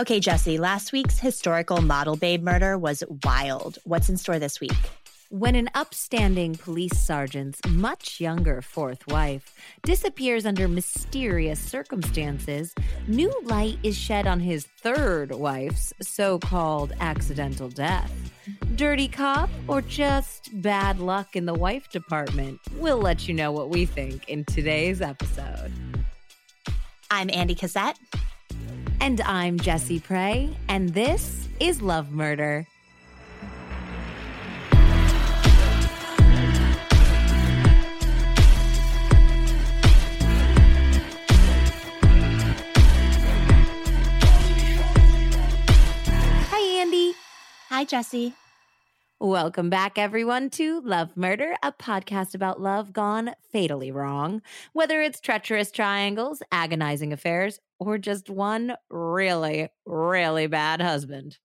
Okay, Jesse, last week's historical model babe murder was wild. What's in store this week? When an upstanding police sergeant's much younger fourth wife disappears under mysterious circumstances, new light is shed on his third wife's so called accidental death. Dirty cop or just bad luck in the wife department? We'll let you know what we think in today's episode. I'm Andy Cassette. And I'm Jessie Prey, and this is Love Murder. Hi, Andie. Hi, Jesse. Welcome back, everyone, to Love Murder, a podcast about love gone fatally wrong. Whether it's treacherous triangles, agonizing affairs, or just one really, really bad husband.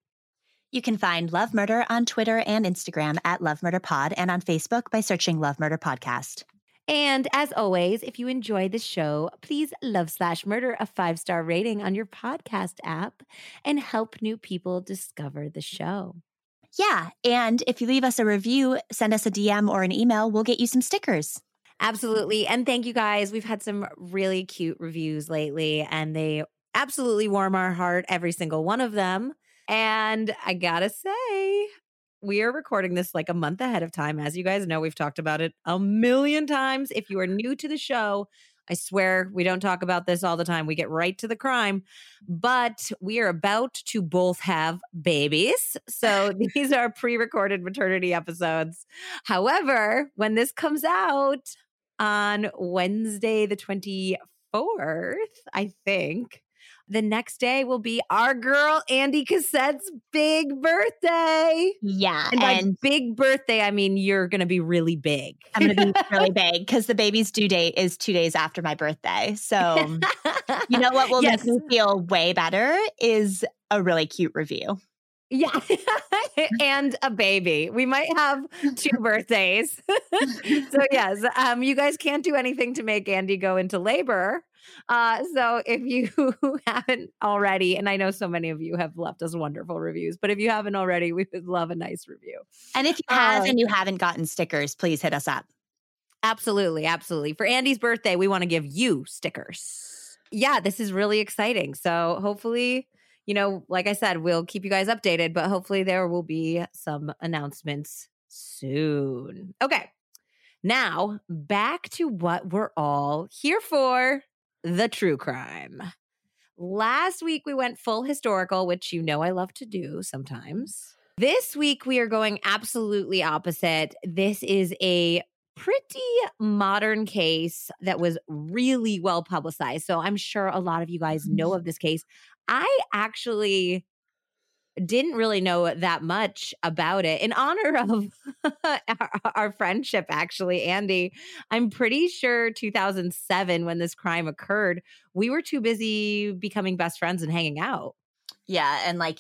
You can find Love Murder on Twitter and Instagram at Love Murder Pod and on Facebook by searching Love Murder Podcast. And as always, if you enjoy the show, please love slash murder a five star rating on your podcast app and help new people discover the show. Yeah. And if you leave us a review, send us a DM or an email, we'll get you some stickers. Absolutely. And thank you guys. We've had some really cute reviews lately, and they absolutely warm our heart, every single one of them. And I gotta say, we are recording this like a month ahead of time. As you guys know, we've talked about it a million times. If you are new to the show, I swear we don't talk about this all the time. We get right to the crime, but we are about to both have babies. So these are pre recorded maternity episodes. However, when this comes out on Wednesday, the 24th, I think. The next day will be our girl Andy Cassette's big birthday. Yeah. And by big birthday, I mean you're going to be really big. I'm going to be really big because the baby's due date is two days after my birthday. So, you know what will Yes. make me feel way better is a really cute review. Yeah. and a baby. We might have two birthdays. so yes, um, you guys can't do anything to make Andy go into labor. Uh, so if you haven't already, and I know so many of you have left us wonderful reviews, but if you haven't already, we would love a nice review. And if you have Uh, and you haven't gotten stickers, please hit us up. Absolutely, absolutely. For Andy's birthday, we want to give you stickers. Yeah, this is really exciting. So hopefully, you know, like I said, we'll keep you guys updated, but hopefully there will be some announcements soon. Okay. Now, back to what we're all here for the true crime. Last week we went full historical, which you know I love to do sometimes. This week we are going absolutely opposite. This is a pretty modern case that was really well publicized. So I'm sure a lot of you guys know mm-hmm. of this case. I actually didn't really know that much about it. In honor of our, our friendship, actually, Andy, I'm pretty sure 2007, when this crime occurred, we were too busy becoming best friends and hanging out. Yeah. And like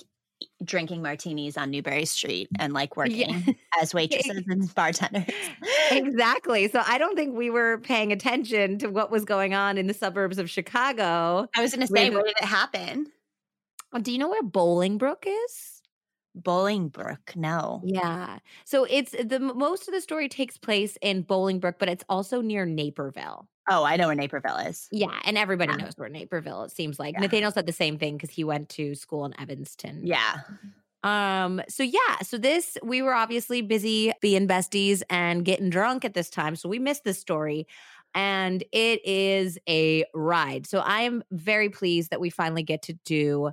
drinking martinis on Newbury Street and like working Yeah. as waitresses and bartenders. exactly. So I don't think we were paying attention to what was going on in the suburbs of Chicago. I was going to say, With- where did it happen? Uh, Do you know where Bolingbrook is? Bolingbrook. No. Yeah. So it's the most of the story takes place in Bolingbrook, but it's also near Naperville. Oh, I know where Naperville is. Yeah, and everybody Yeah. knows where Naperville. It seems like Yeah. Nathaniel said the same thing because he went to school in Evanston. Yeah. Um. So yeah. So this we were obviously busy being besties and getting drunk at this time, so we missed this story, and it is a ride. So I am very pleased that we finally get to do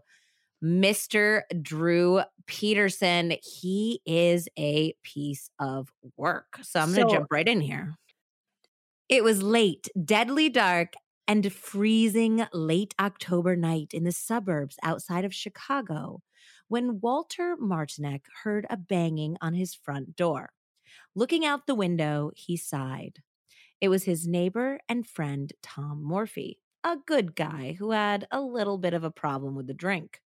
Mr. Drew Peterson. He is a piece of work. So I'm going to So- jump right in here. It was late, deadly dark, and freezing late October night in the suburbs outside of Chicago when Walter Martinek heard a banging on his front door. Looking out the window, he sighed. It was his neighbor and friend, Tom Morphey, a good guy who had a little bit of a problem with the drink.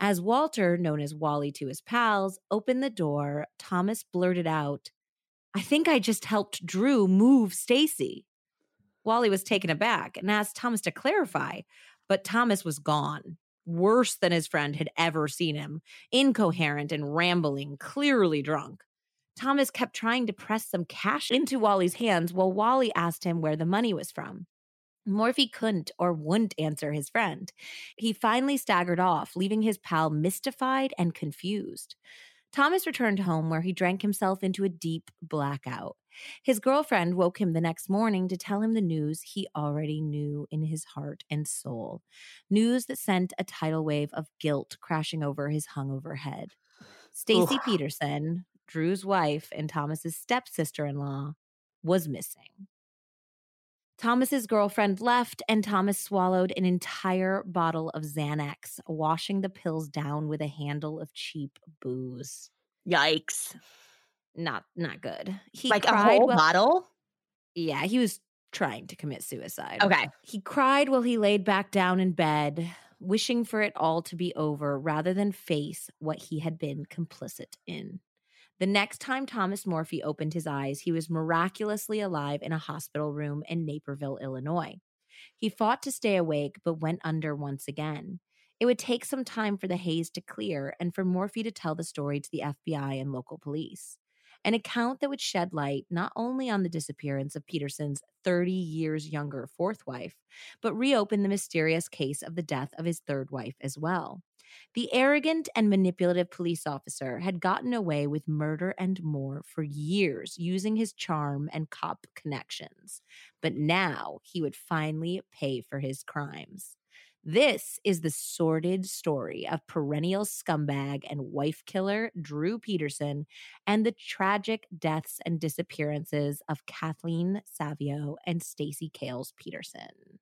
As Walter, known as Wally to his pals, opened the door, Thomas blurted out, I think I just helped Drew move Stacy. Wally was taken aback and asked Thomas to clarify, but Thomas was gone. worse than his friend had ever seen him, incoherent and rambling, clearly drunk. Thomas kept trying to press some cash into Wally's hands while Wally asked him where the money was from. Morphey couldn't or wouldn't answer his friend. He finally staggered off, leaving his pal mystified and confused. Thomas returned home where he drank himself into a deep blackout. His girlfriend woke him the next morning to tell him the news he already knew in his heart and soul. News that sent a tidal wave of guilt crashing over his hungover head. Stacy Peterson, Drew's wife and Thomas's stepsister-in-law, was missing. Thomas's girlfriend left and Thomas swallowed an entire bottle of Xanax, washing the pills down with a handle of cheap booze. Yikes. Not not good. He like a cried whole while- bottle? Yeah, he was trying to commit suicide. Okay. He cried while he laid back down in bed, wishing for it all to be over rather than face what he had been complicit in. The next time Thomas Morphey opened his eyes, he was miraculously alive in a hospital room in Naperville, Illinois. He fought to stay awake, but went under once again. It would take some time for the haze to clear and for Morphey to tell the story to the FBI and local police. An account that would shed light not only on the disappearance of Peterson's 30 years younger fourth wife, but reopen the mysterious case of the death of his third wife as well. The arrogant and manipulative police officer had gotten away with murder and more for years using his charm and cop connections. But now he would finally pay for his crimes. This is the sordid story of perennial scumbag and wife killer Drew Peterson and the tragic deaths and disappearances of Kathleen Savio and Stacy Cales Peterson.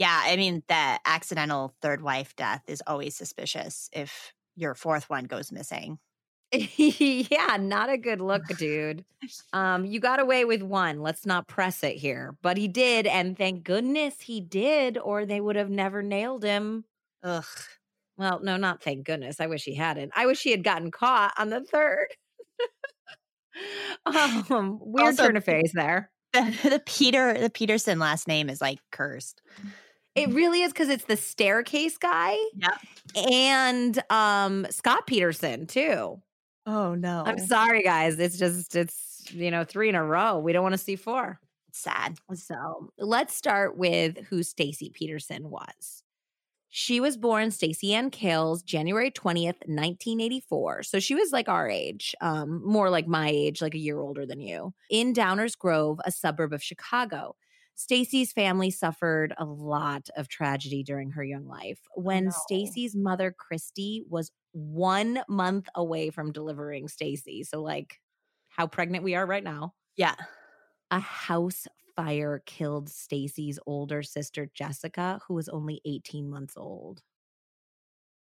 Yeah, I mean, the accidental third wife death is always suspicious if your fourth one goes missing. yeah, not a good look, dude. Um, you got away with one. Let's not press it here. But he did, and thank goodness he did, or they would have never nailed him. Ugh. Well, no, not thank goodness. I wish he hadn't. I wish he had gotten caught on the third. um, weird Also- turn of face there. The, the Peter, the Peterson last name is like cursed. It really is because it's the staircase guy Yep. and um Scott Peterson too. Oh no. I'm sorry, guys. It's just it's you know three in a row. We don't want to see four. It's sad. So let's start with who Stacy Peterson was. She was born Stacy Ann Cales January 20th, 1984. So she was like our age, um, more like my age, like a year older than you, in Downers Grove, a suburb of Chicago. Stacy's family suffered a lot of tragedy during her young life. When no. Stacy's mother, Christy, was one month away from delivering Stacy, so like how pregnant we are right now, Yeah. a house fire killed Stacy's older sister Jessica, who was only 18 months old.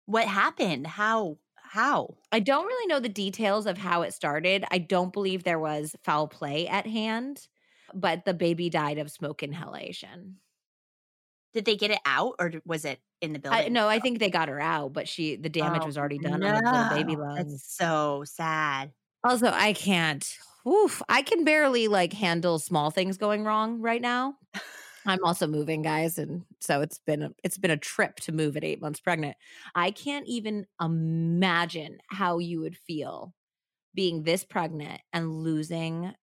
What happened? How? How? I don't really know the details of how it started. I don't believe there was foul play at hand, but the baby died of smoke inhalation. Did they get it out or was it in the building? I, no, I oh, think they got her out, but she the damage Oh, was already done on the little baby lungs. That's so sad. Also, I can't. Oof, I can barely like handle small things going wrong right now. I'm also moving, guys, and so it's been a, it's been a trip to move at eight months pregnant. I can't even imagine how you would feel being this pregnant and losing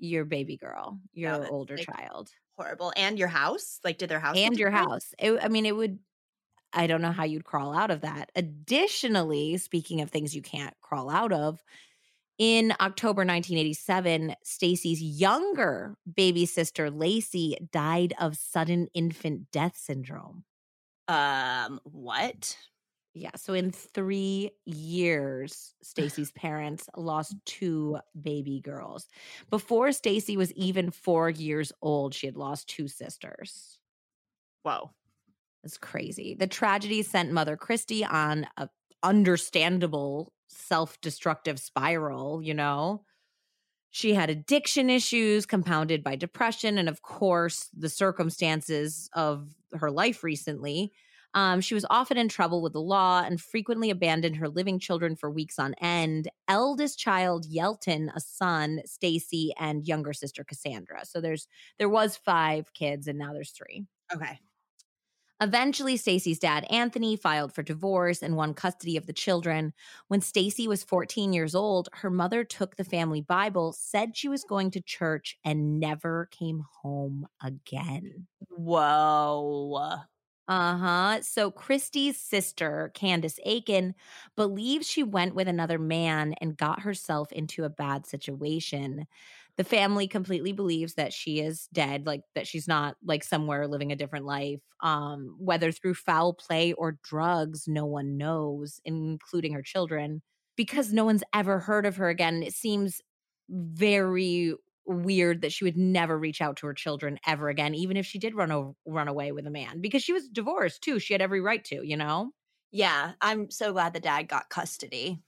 your baby girl, your older like, child, Horrible. And your house? Like, did their house? and your house. It, I mean, it would. I don't know how you'd crawl out of that. Additionally, speaking of things you can't crawl out of, in October 1987, Stacy's younger baby sister Lacey died of sudden infant death syndrome. Um, what? Yeah, so in 3 years, Stacy's parents lost mm. two baby girls. Before Stacy was even 4 years old, she had lost two sisters. Whoa. That's crazy. The tragedy sent Mother Christie on a understandable self-destructive spiral, you know. She had addiction issues compounded by depression and of course the circumstances of her life recently. Um, she was often in trouble with the law and frequently abandoned her living children for weeks on end. Eldest child Yelton, a son, Stacy, and younger sister Cassandra. So there's there was five kids and now there's three. Okay. Eventually, Stacy's dad, Anthony, filed for divorce and won custody of the children. When Stacy was 14 years old, her mother took the family Bible, said she was going to church, and never came home again. Whoa. Uh huh. So Christy's sister, Candace Aikin, believes she went with another man and got herself into a bad situation the family completely believes that she is dead like that she's not like somewhere living a different life um whether through foul play or drugs no one knows including her children because no one's ever heard of her again it seems very weird that she would never reach out to her children ever again even if she did run over, run away with a man because she was divorced too she had every right to you know yeah i'm so glad the dad got custody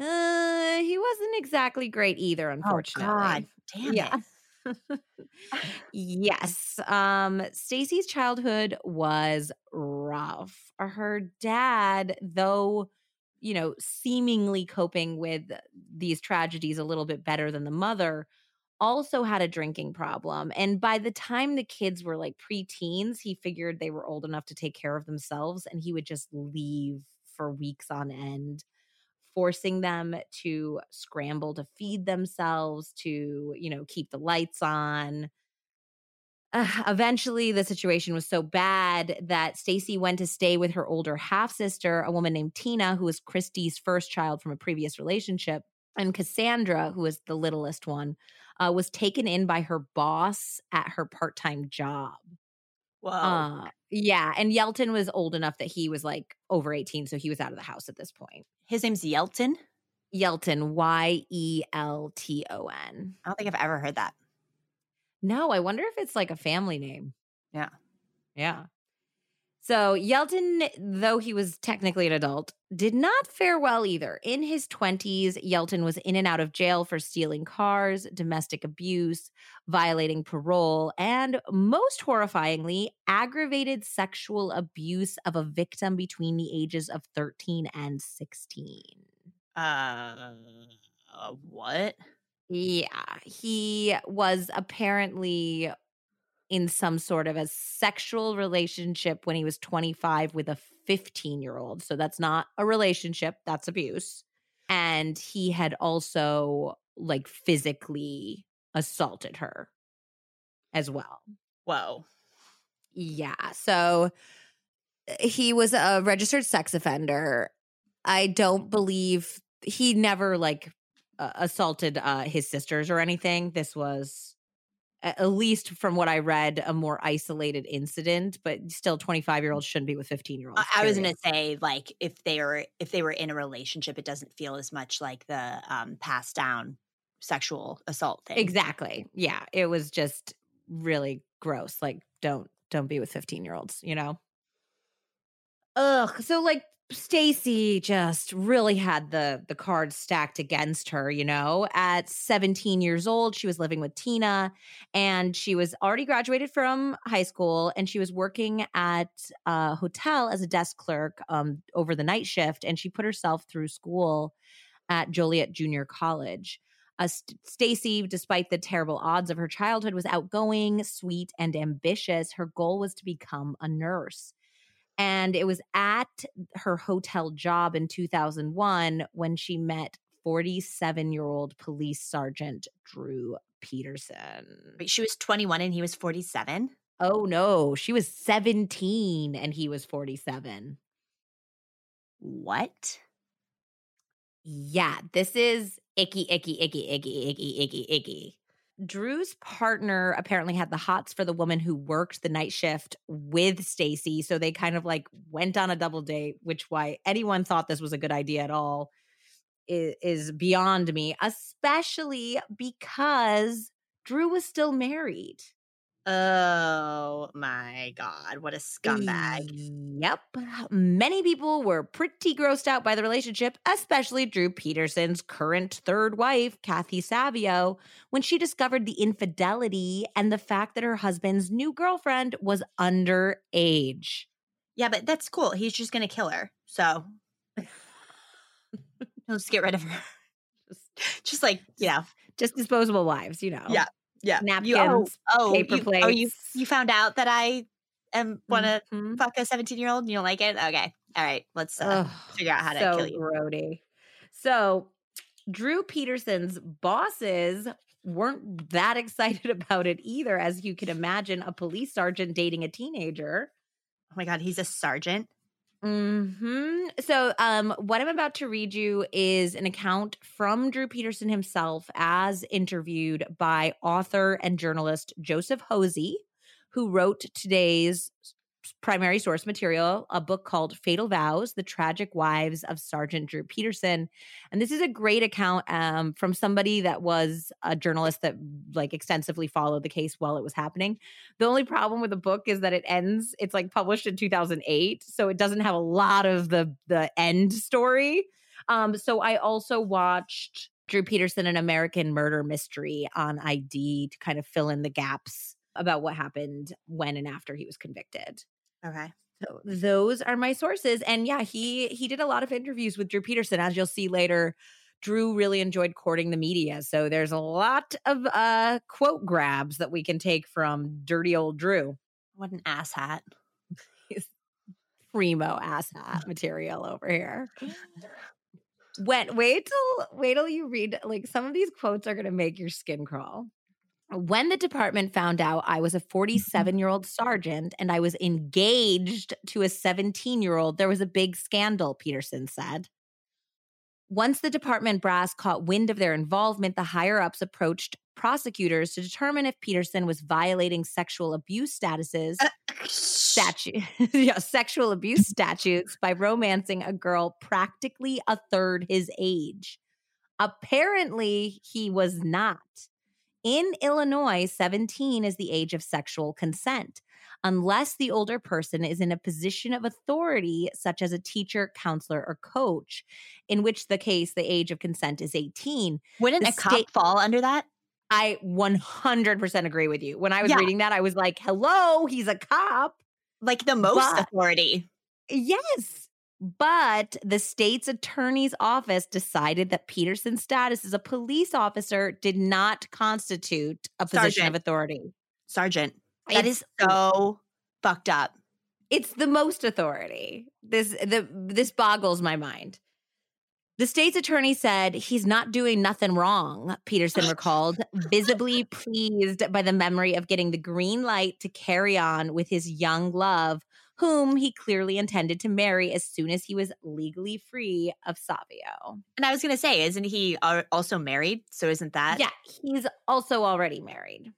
uh, he wasn't exactly great either, unfortunately. Oh God, damn yeah. it. yes. Um, Stacy's childhood was rough. Her dad, though, you know, seemingly coping with these tragedies a little bit better than the mother, also had a drinking problem. And by the time the kids were like preteens, he figured they were old enough to take care of themselves and he would just leave for weeks on end forcing them to scramble to feed themselves, to, you know, keep the lights on. Uh, eventually, the situation was so bad that Stacy went to stay with her older half sister, a woman named Tina, who was Christie's first child from a previous relationship. And Cassandra, who was the littlest one, uh, was taken in by her boss at her part time job. Wow. Uh, yeah. And Yelton was old enough that he was like over 18. So he was out of the house at this point. His name's Yelton. Yelton, Y E L T O N. I don't think I've ever heard that. No, I wonder if it's like a family name. Yeah. Yeah. So Yelton, though he was technically an adult, did not fare well either. In his 20s, Yelton was in and out of jail for stealing cars, domestic abuse, violating parole, and most horrifyingly, aggravated sexual abuse of a victim between the ages of 13 and 16. Uh, what? Yeah, he was apparently in some sort of a sexual relationship when he was 25 with a 15 year old. So that's not a relationship, that's abuse. And he had also like physically assaulted her as well. Whoa. Yeah. So eh, he was a registered sex offender. I don't believe he never like uh, assaulted uh, his sisters or anything. This was at least from what I read, a more isolated incident, but still 25 year olds shouldn't be with 15 year olds. I was going to say, like, if they were, if they were in a relationship, it doesn't feel as much like the um, passed down sexual assault thing. Exactly. Yeah. It was just really gross. Like, don't, don't be with 15 year olds, you know? Ugh. So, like, Stacy just really had the the cards stacked against her, you know. At 17 years old, she was living with Tina and she was already graduated from high school and she was working at a hotel as a desk clerk um, over the night shift and she put herself through school at Joliet Junior College. Uh, St- Stacy, despite the terrible odds of her childhood, was outgoing, sweet, and ambitious. Her goal was to become a nurse. And it was at her hotel job in 2001 when she met 47 year old police sergeant Drew Peterson. Wait, she was 21 and he was 47? Oh no, she was 17 and he was 47. What? Yeah, this is icky, icky, icky, icky, icky, icky, icky. Drew's partner apparently had the hots for the woman who worked the night shift with Stacy. So they kind of like went on a double date, which why anyone thought this was a good idea at all is, is beyond me, especially because Drew was still married. Oh my God. What a scumbag. Yep. Many people were pretty grossed out by the relationship, especially Drew Peterson's current third wife, Kathy Savio, when she discovered the infidelity and the fact that her husband's new girlfriend was underage. Yeah, but that's cool. He's just going to kill her. So let's get rid of her. Just, just like, you know, just disposable wives, you know. Yeah. Yeah. Napkins, you, oh, oh, paper you, plates. Oh, you, you found out that I am want to Mhm. fuck a 17 year old and you don't like it? Okay. All right. Let's uh, figure out how to so kill you. grody. So Drew Peterson's bosses weren't that excited about it either, as you can imagine, a police sergeant dating a teenager. Oh my God. He's a sergeant. Hmm. So, um, what I'm about to read you is an account from Drew Peterson himself, as interviewed by author and journalist Joseph Hosey, who wrote today's primary source material, a book called Fatal Vows The Tragic Wives of Sergeant Drew Peterson. And this is a great account um, from somebody that was a journalist that like extensively followed the case while it was happening. The only problem with the book is that it ends, it's like published in 2008, so it doesn't have a lot of the the end story. Um so I also watched Drew Peterson an American Murder Mystery on ID to kind of fill in the gaps about what happened when and after he was convicted. Okay. So those are my sources and yeah, he he did a lot of interviews with Drew Peterson as you'll see later. Drew really enjoyed courting the media. So there's a lot of uh quote grabs that we can take from dirty old Drew. What an ass hat. Primo ass hat material over here. When wait till wait till you read like some of these quotes are gonna make your skin crawl. When the department found out I was a mm-hmm. 47 year old sergeant and I was engaged to a 17 year old, there was a big scandal, Peterson said. Once the department brass caught wind of their involvement, the higher ups approached prosecutors to determine if Peterson was violating sexual abuse statuses uh, statute yeah, sexual abuse statutes by romancing a girl practically a third his age. Apparently, he was not. In Illinois, 17 is the age of sexual consent, unless the older person is in a position of authority, such as a teacher, counselor, or coach, in which the case the age of consent is 18. Wouldn't The a cop state- fall under that? I 100% agree with you. When I was Yeah. reading that, I was like, hello, he's a cop. Like the most But- authority. Yes. But the state's attorney's office decided that Peterson's status as a police officer did not constitute a position Sergeant. of authority. Sergeant. It's- so fucked up. It's the most authority. This the this boggles my mind. The state's attorney said he's not doing nothing wrong, Peterson recalled, visibly pleased by the memory of getting the green light to carry on with his young love, whom he clearly intended to marry as soon as he was legally free of Savio. And I was going to say, isn't he also married? So isn't that? Yeah, he's also already married.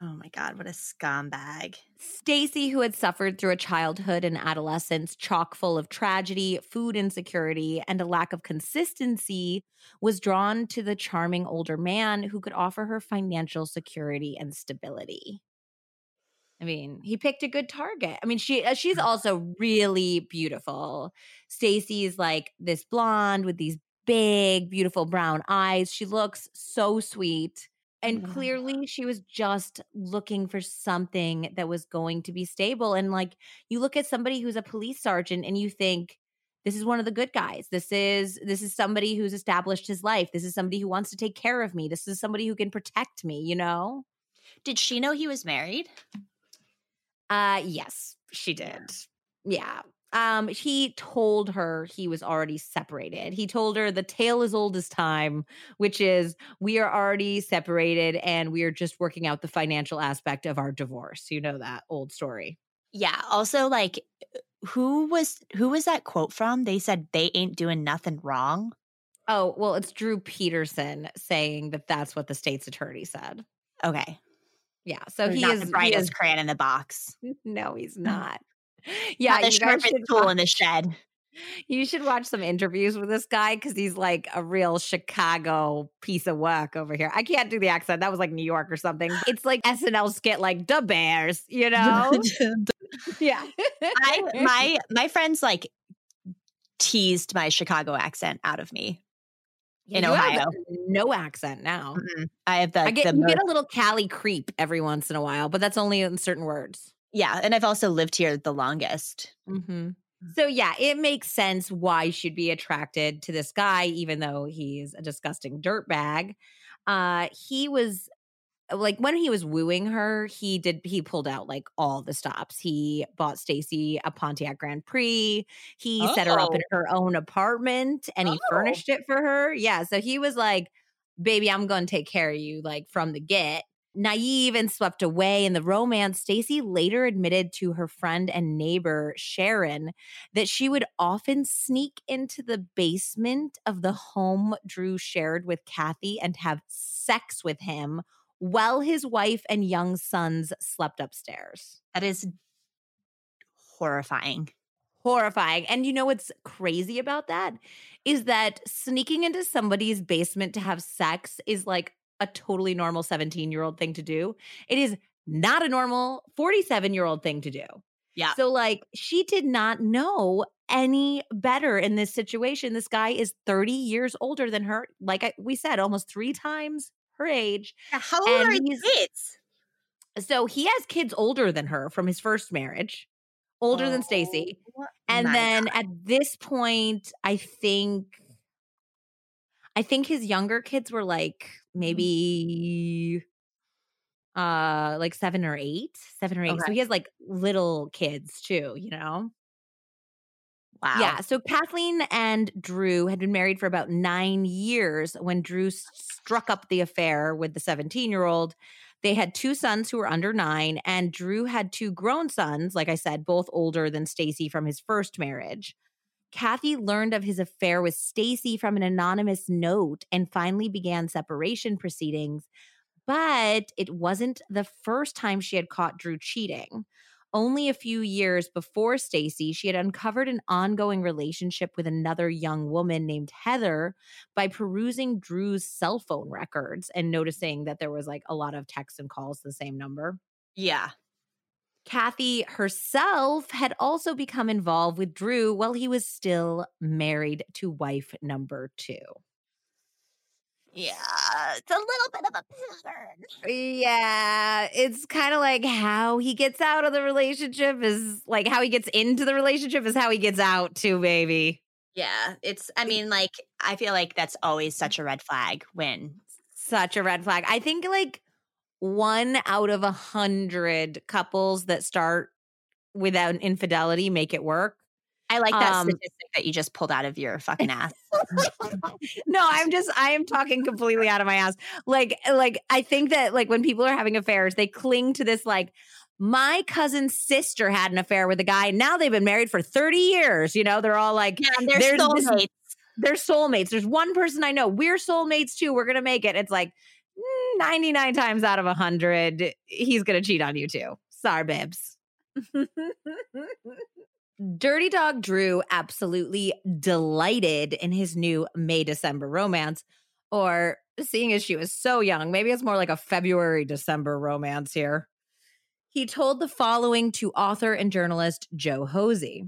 Oh my God. What a scumbag. Stacy, who had suffered through a childhood and adolescence chock full of tragedy, food insecurity, and a lack of consistency, was drawn to the charming older man who could offer her financial security and stability. I mean, he picked a good target. I mean, she uh, she's also really beautiful. Stacy's like this blonde with these big, beautiful brown eyes. She looks so sweet. And Yeah. clearly, she was just looking for something that was going to be stable. And like, you look at somebody who's a police sergeant and you think, this is one of the good guys. This is this is somebody who's established his life. This is somebody who wants to take care of me. This is somebody who can protect me, you know? Did she know he was married? Uh yes, she did. Yeah. Um he told her he was already separated. He told her the tale is old as time, which is we are already separated and we are just working out the financial aspect of our divorce. You know that old story. Yeah. Also, like, who was who was that quote from? They said they ain't doing nothing wrong. Oh, well, it's Drew Peterson saying that that's what the state's attorney said. Okay. Yeah. So he not is the he brightest is- crayon in the box. No, he's not. Yeah, Not the sharpest tool watch- in the shed. You should watch some interviews with this guy because he's like a real Chicago piece of work over here. I can't do the accent. That was like New York or something. It's like SNL skit like the Bears, you know? yeah. I my my friends like teased my Chicago accent out of me. In You have Ohio. no accent now. Mm-mm. I have the, I get you most- get a little Cali creep every once in a while, but that's only in certain words. yeah, and I've also lived here the longest. Mm-hmm. So yeah, it makes sense why she'd be attracted to this guy, even though he's a disgusting dirtbag. Uh, he was like when he was wooing her, he did he pulled out like all the stops. He bought Stacy a Pontiac Grand Prix. He set her up in Oh. her own apartment and he Oh. furnished it for her. Yeah, so he was like, "Baby, I'm going to take care of you like from the get." Naive and swept away in the romance, Stacy later admitted to her friend and neighbor Sharon that she would often sneak into the basement of the home Drew shared with Kathy and have sex with him while his wife and young sons slept upstairs. That is horrifying. Horrifying. And you know what's crazy about that is that sneaking into somebody's basement to have sex is like a totally normal 17 year old thing to do. It is not a normal 47 year old thing to do. Yeah. So, like, she did not know any better in this situation. This guy is 30 years older than her. Like I, we said, almost three times her age. How old And are his kids? So, he has kids older than her from his first marriage, older than Stacy. Oh And then God. at this point, I think I think his younger kids were like Mm-hmm. maybe uh like 7 or 8, 7 or 8. So he has like little kids too, you know. Wow. Yeah, so Kathleen and Drew had been married for about 9 years when Drew struck up the affair with the 17-year-old. They had two sons who were under 9 and Drew had two grown sons, like I said, both older than Stacy from his first marriage. Kathy learned of his affair with Stacy from an anonymous note and finally began separation proceedings. But it wasn't the first time she had caught Drew cheating. Only a few years before Stacy, she had uncovered an ongoing relationship with another young woman named Heather by perusing Drew's cell phone records and noticing that there was like a lot of texts and calls to the same number. Yeah. Kathy herself had also become involved with Drew while he was still married to wife number two. Yeah. It's a little bit of a pattern. Yeah, it's kind of like how he gets out of the relationship is like how he gets into the relationship is how he gets out too, baby. Yeah. It's, I mean, like, I feel like that's always mm. such a red flag when, Such a red flag. I think like one out of a hundred couples that start without infidelity make it work. I like that Um, statistic that you just pulled out of your fucking ass. no, I'm just I am talking completely out of my ass. Like like I think that like when people are having affairs, they cling to this like my cousin's sister had an affair with a guy. and Now they've been married for 30 years. You know, they're all like Yeah, they're this- soulmates. they're soulmates. There's one person I know. We're soulmates too. We're gonna make it. It's like mm, 99 times out of 100, he's gonna cheat on you too. Sorry, babes. Dirty Dog Drew absolutely delighted in his new May December romance, or seeing as she was so young, maybe it's more like a February December romance here. He told the following to author and journalist Joe Hosey.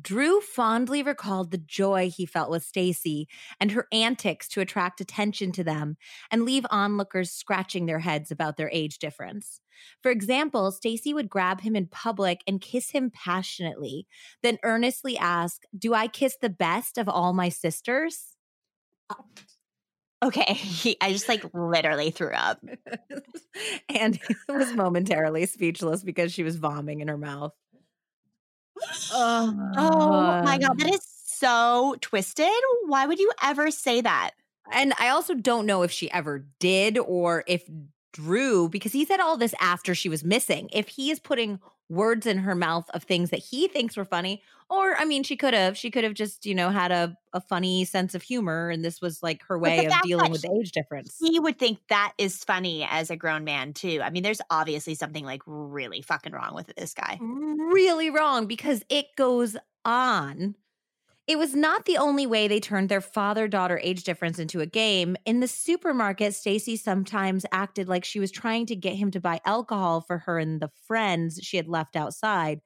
Drew fondly recalled the joy he felt with Stacy and her antics to attract attention to them and leave onlookers scratching their heads about their age difference. For example, Stacy would grab him in public and kiss him passionately, then earnestly ask, "Do I kiss the best of all my sisters?" Oh. Okay. He, I just like literally threw up. and was momentarily speechless because she was vomiting in her mouth. Oh my God. That um is so twisted. Why would you ever say that? And I also don't know if she ever did or if Drew, because he said all this after she was missing, if he is putting words in her mouth of things that he thinks were funny, or I mean, she could have, she could have just, you know, had a, a funny sense of humor and this was like her way of dealing with the age difference. He would think that is funny as a grown man, too. I mean, there's obviously something like really fucking wrong with this guy. really wrong because it goes on. It was not the only way they turned their father daughter age difference into a game. In the supermarket, Stacy sometimes acted like she was trying to get him to buy alcohol for her and the friends she had left outside,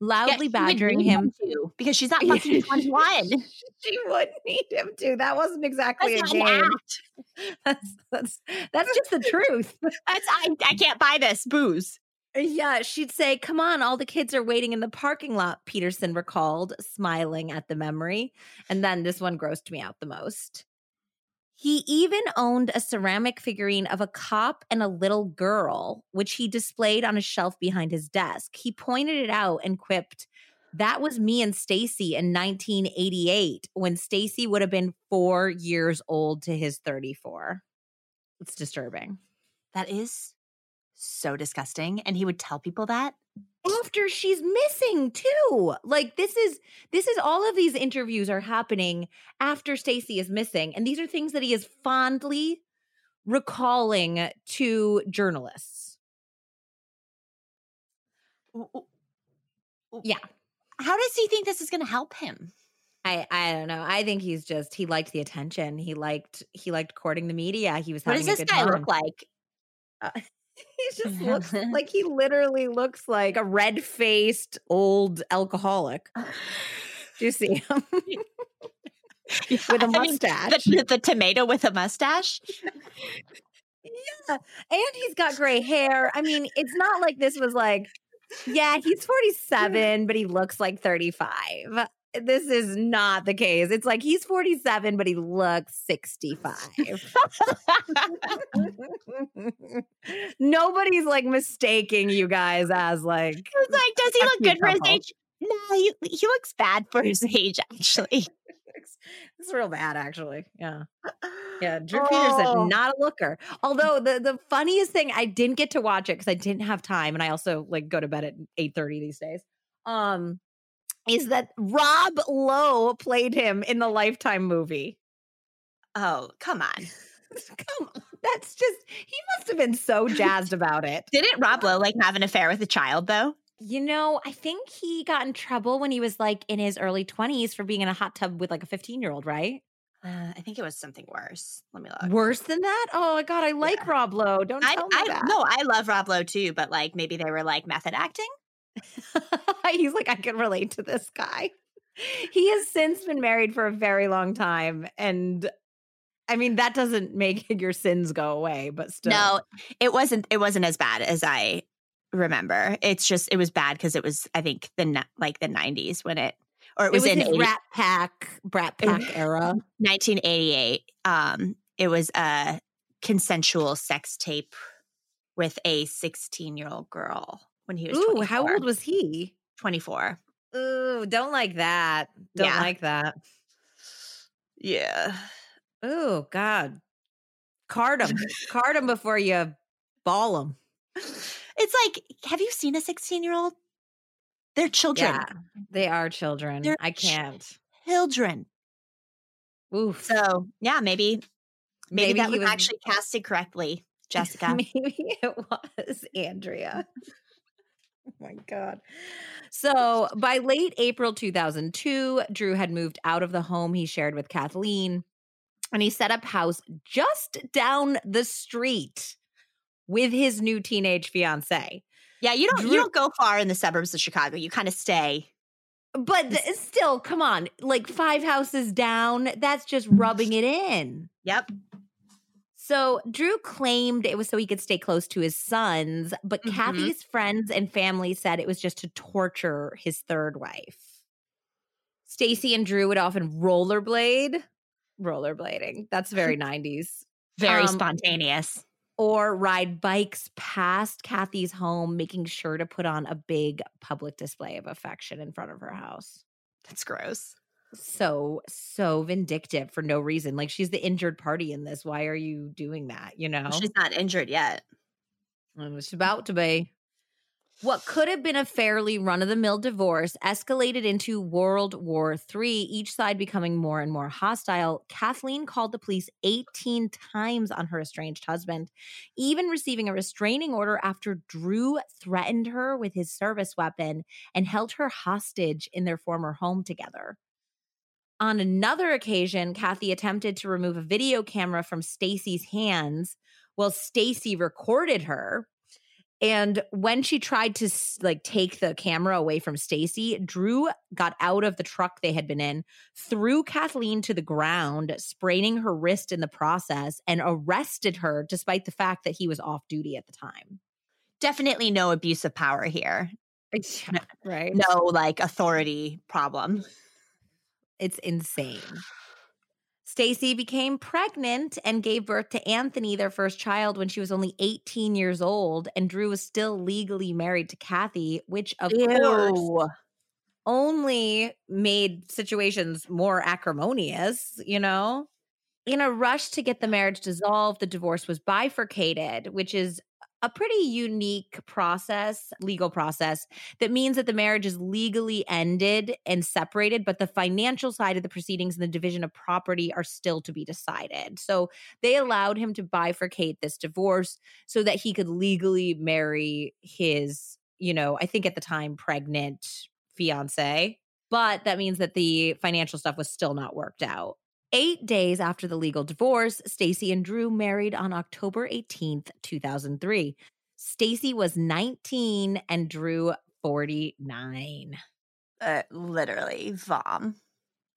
loudly would badgering him. to because she's not fucking 21. she wouldn't need him to. That wasn't exactly That's a game. That's, that's, that's just the truth. That's I, I can't buy this booze. Yeah, she'd say, Come on, all the kids are waiting in the parking lot, Peterson recalled, smiling at the memory. And then this one grossed me out the most. He even owned a ceramic figurine of a cop and a little girl, which he displayed on a shelf behind his desk. He pointed it out and quipped, "That was me and Stacy in 1988 when Stacy would have been 4 years old to his 34." It's disturbing. That is so disgusting. And he would tell people that. After she's missing too. Like this is this is all of these interviews are happening after Stacy is missing and these are things that he is fondly recalling to journalists. Yeah. How does he think this is going to help him? I I don't know. I think he's just he liked the attention. He liked he liked courting the media. He was What having does this guy time. look like? Uh, he just looks like he literally looks like a red faced old alcoholic. Do you see him with a I mean, mustache? the, the tomato with a mustache. yeah, and he's got gray hair. I mean, it's not like this was like, yeah, he's forty seven, but he looks like thirty five. This is not the case. It's like he's 47, but he looks 65. Nobody's like mistaking you guys as like I was like, does he look good for his age? No, he, he looks bad for his age, actually. it's, it's real bad, actually. Yeah. Yeah. Drew Oh. Peterson, not a looker. Although the the funniest thing, I didn't get to watch it because I didn't have time. And I also like go to bed at 8 30 these days. Um, is that Rob Lowe played him in the Lifetime movie. Oh, come on. Come on. That's just he must have been so jazzed about it. Didn't Rob Lowe like have an affair with a child though? You know, I think he got in trouble when he was like in his early 20s for being in a hot tub with like a 15 year old, right? Uh, I think it was something worse. Let me look. Worse than that? Oh my god, I like Rob Lowe. Don't I, tell me I that. no, I love Rob Lowe too, but like maybe they were like method acting. He's like, I can relate to this guy. He has since been married for a very long time. And I mean, that doesn't make your sins go away, but still. No, it wasn't. It wasn't as bad as I remember. It's just it was bad because it was I think the like the nineties when it or it it was, was in his 80 Rat Pack, Brat Pack era. 1988. Um, it was a consensual sex tape with a 16 year old girl when he was Ooh, 24. how old was he? 24. Ooh, don't like that. Don't Yeah. like that. Yeah. Oh, God. Card him. Card him before you ball him. It's like, have you seen a 16 year old? They're children. Yeah, they are children. They're I can't. Children. Oof. So yeah, maybe maybe, Maybe that was, was- actually casted correctly, Jessica. Maybe it was Andrea. Oh my God. So by late April 2002, Drew had moved out of the home he shared with Kathleen and he set up house just down the street with his new teenage fiance. yeah, you don't Drew- you don't go far in the suburbs of Chicago. You kind of stay. But still, come on, like five houses down, that's just mm-hmm. rubbing it in. Yep. So Drew claimed it was so he could stay close to his sons, but Mhm. Kathy's friends and family said it was just to torture his third wife. Stacy and Drew would often rollerblade, rollerblading. That's very 90s. Very Um, spontaneous. Or ride bikes past Kathy's home, making sure to put on a big public display of affection in front of her house. That's gross. So, so vindictive for no reason. Like she's the injured party in this. Why are you doing that? You know? She's not injured yet. And It's about to be. What could have been a fairly run of the mill divorce escalated into World War III, each side becoming more and more hostile. Kathleen called the police 18 times on her estranged husband, even receiving a restraining order after Drew threatened her with his service weapon and held her hostage in their former home together. On another occasion, Kathy attempted to remove a video camera from Stacy's hands while Stacy recorded her and when she tried to like take the camera away from Stacy, Drew got out of the truck they had been in, threw Kathleen to the ground, spraining her wrist in the process, and arrested her despite the fact that he was off duty at the time. Definitely no abuse of power here. right. No like authority problem. It's insane. Stacy became pregnant and gave birth to Anthony, their first child, when she was only 18 years old. And Drew was still legally married to Kathy, which, of Ew. course, only made situations more acrimonious, you know? In a rush to get the marriage dissolved, the divorce was bifurcated, which is a pretty unique process, legal process, that means that the marriage is legally ended and separated, but the financial side of the proceedings and the division of property are still to be decided. So they allowed him to bifurcate this divorce so that he could legally marry his, you know, I think at the time pregnant fiance. But that means that the financial stuff was still not worked out. Eight days after the legal divorce, Stacy and Drew married on October 18th, 2003. Stacy was 19 and Drew 49. Uh, literally, vom.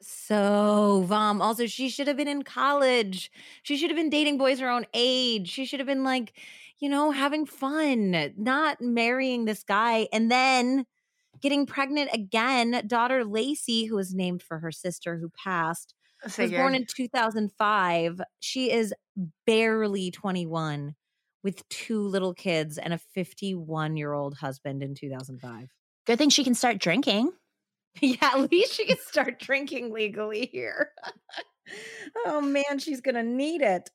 So, Vom, also, she should have been in college. She should have been dating boys her own age. She should have been like, you know, having fun, not marrying this guy and then getting pregnant again. Daughter Lacey, who was named for her sister who passed, was born in 2005. She is barely 21 with two little kids and a 51 year old husband in 2005. Good thing she can start drinking. Yeah, at least she can start drinking legally here. oh man, she's going to need it.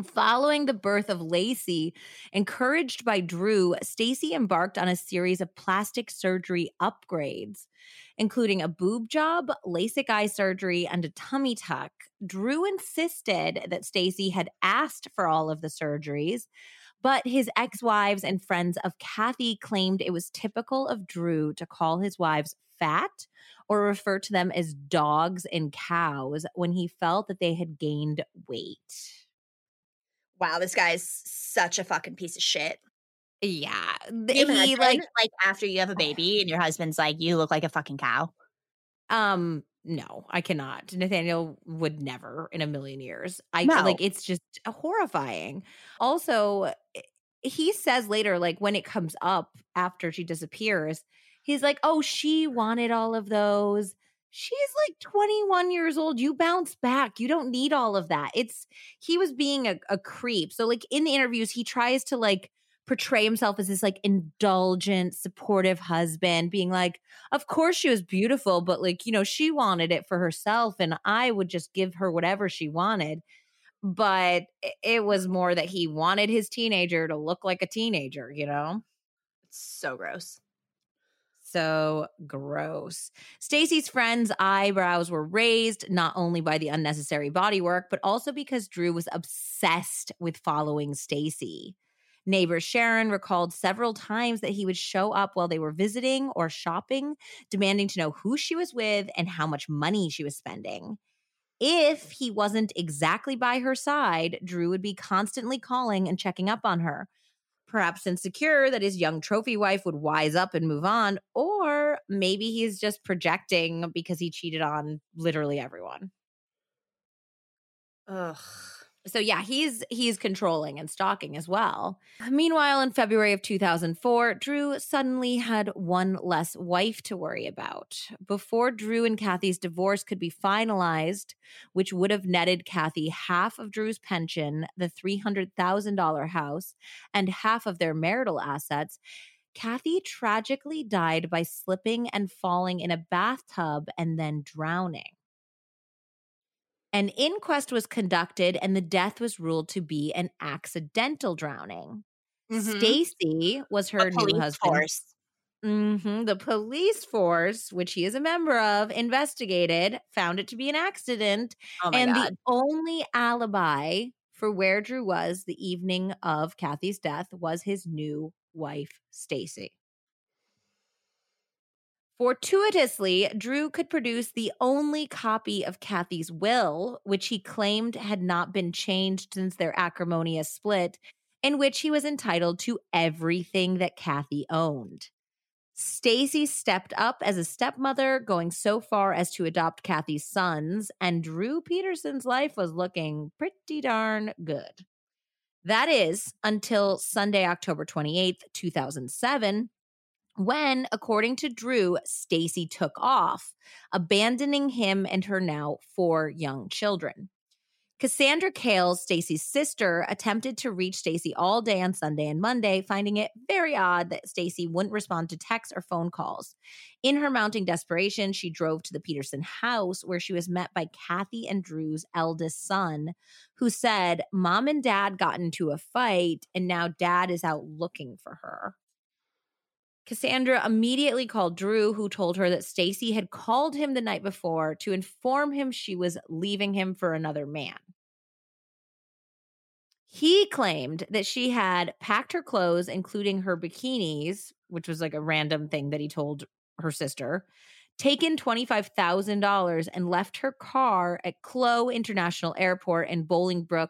Following the birth of Lacey, encouraged by Drew, Stacy embarked on a series of plastic surgery upgrades, including a boob job, LASIK eye surgery, and a tummy tuck. Drew insisted that Stacy had asked for all of the surgeries, but his ex-wives and friends of Kathy claimed it was typical of Drew to call his wives fat or refer to them as dogs and cows when he felt that they had gained weight wow, this guy's such a fucking piece of shit. Yeah. He like like after you have a baby and your husband's like, you look like a fucking cow. Um, no, I cannot. Nathaniel would never in a million years. I No. like it's just horrifying. Also, eh, he says later, like when it comes up after she disappears, he's like, Oh, she wanted all of those. She's like 21 years old. You bounce back. You don't need all of that. It's he was being a, a creep. So, like in the interviews, he tries to like portray himself as this like indulgent, supportive husband, being like, Of course she was beautiful, but like, you know, she wanted it for herself, and I would just give her whatever she wanted. But it- was more that he wanted his teenager to look like a teenager, you know? It's so gross. So gross. Stacy's friends' eyebrows were raised not only by the unnecessary body work, but also because Drew was obsessed with following Stacy. Neighbor Sharon recalled several times that he would show up while they were visiting or shopping, demanding to know who she was with and how much money she was spending. If he wasn't exactly by her side, Drew would be constantly calling and checking up on her perhaps insecure that his young trophy wife would wise up and move on, or maybe he's just projecting because he cheated on literally everyone. Ugh. So yeah, he's he's controlling and stalking as well. Meanwhile, in February of 2004, Drew suddenly had one less wife to worry about. Before Drew and Kathy's divorce could be finalized, which would have netted Kathy half of Drew's pension, the $300,000 house, and half of their marital assets, Kathy tragically died by slipping and falling in a bathtub and then drowning. An inquest was conducted and the death was ruled to be an accidental drowning. Mhm. Stacy was her new husband. force. Mhm. The police force, which he is a member of, investigated, found it to be an accident, Oh and god. the only alibi for where Drew was the evening of Kathy's death was his new wife, Stacy. Fortuitously, Drew could produce the only copy of Kathy's will, which he claimed had not been changed since their acrimonious split, in which he was entitled to everything that Kathy owned. Stacy stepped up as a stepmother, going so far as to adopt Kathy's sons, and Drew Peterson's life was looking pretty darn good. That is until Sunday, October 28th, 2007, when, according to Drew, Stacy took off, abandoning him and her now four young children. Cassandra Cales, Stacy's sister, attempted to reach Stacy all day on Sunday and Monday, finding it very odd that Stacy wouldn't respond to texts or phone calls. In her mounting desperation, she drove to the Peterson house where she was met by Kathy and Drew's eldest son, who said, Mom and dad got into a fight, and now dad is out looking for her. Cassandra immediately called Drew, who told her that Stacy had called him the night before to inform him she was leaving him for another man. He claimed that she had packed her clothes, including her bikinis, which was like a random thing that he told her sister, taken $25,000 and left her car at Clow International Airport in Bolingbrook,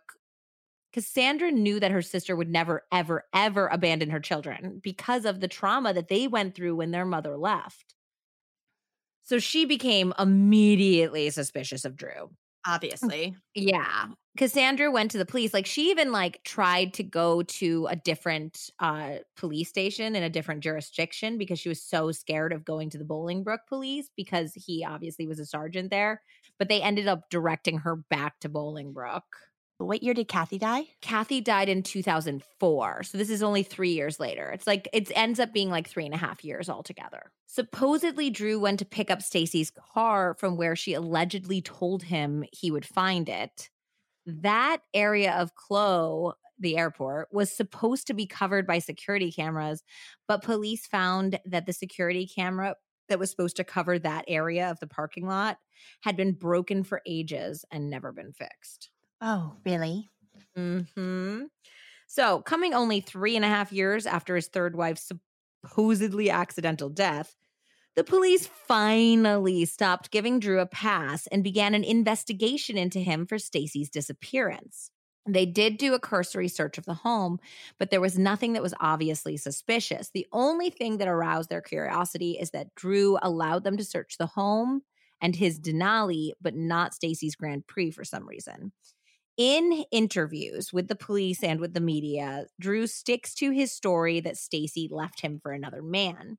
Cassandra knew that her sister would never, ever, ever abandon her children because of the trauma that they went through when their mother left. So she became immediately suspicious of Drew. Obviously. Yeah. Cassandra went to the police. Like she even like tried to go to a different uh police station in a different jurisdiction because she was so scared of going to the Bolingbrook police because he obviously was a sergeant there. But they ended up directing her back to Bolingbrook. What year did Kathy die? Kathy died in 2004. So this is only three years later. It's like it ends up being like three and a half years altogether. Supposedly, Drew went to pick up Stacy's car from where she allegedly told him he would find it. That area of Clow, the airport, was supposed to be covered by security cameras, but police found that the security camera that was supposed to cover that area of the parking lot had been broken for ages and never been fixed. Oh, really? Hmm. So, coming only three and a half years after his third wife's supposedly accidental death, the police finally stopped giving Drew a pass and began an investigation into him for Stacy's disappearance. They did do a cursory search of the home, but there was nothing that was obviously suspicious. The only thing that aroused their curiosity is that Drew allowed them to search the home and his Denali, but not Stacy's Grand Prix for some reason. In interviews with the police and with the media, Drew sticks to his story that Stacy left him for another man.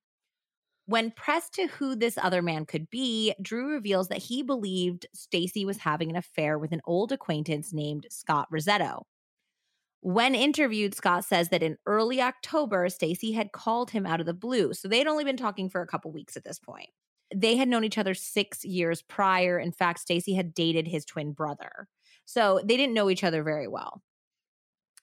When pressed to who this other man could be, Drew reveals that he believed Stacy was having an affair with an old acquaintance named Scott Rossetto. When interviewed, Scott says that in early October, Stacy had called him out of the blue. So they'd only been talking for a couple weeks at this point. They had known each other 6 years prior. In fact, Stacy had dated his twin brother. So they didn't know each other very well.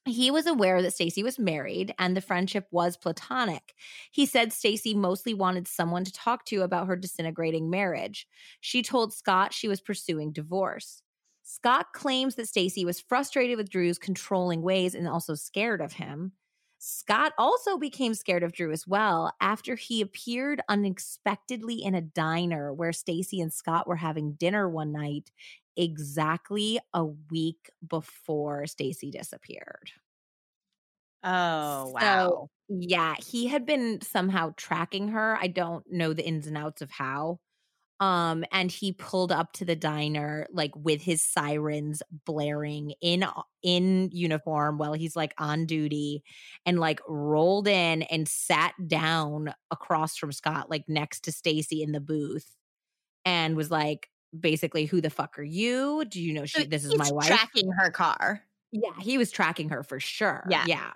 He was aware that Stacy was married and the friendship was platonic. He said Stacy mostly wanted someone to talk to about her disintegrating marriage. She told Scott she was pursuing divorce. Scott claims that Stacy was frustrated with Drew's controlling ways and also scared of him. Scott also became scared of Drew as well after he appeared unexpectedly in a diner where Stacy and Scott were having dinner one night exactly a week before Stacy disappeared. Oh, wow. So, yeah, he had been somehow tracking her. I don't know the ins and outs of how. Um and he pulled up to the diner like with his sirens blaring in in uniform while he's like on duty and like rolled in and sat down across from Scott like next to Stacy in the booth and was like basically who the fuck are you? Do you know she this is my wife? Tracking her car. Yeah, he was tracking her for sure. Yeah. Yeah.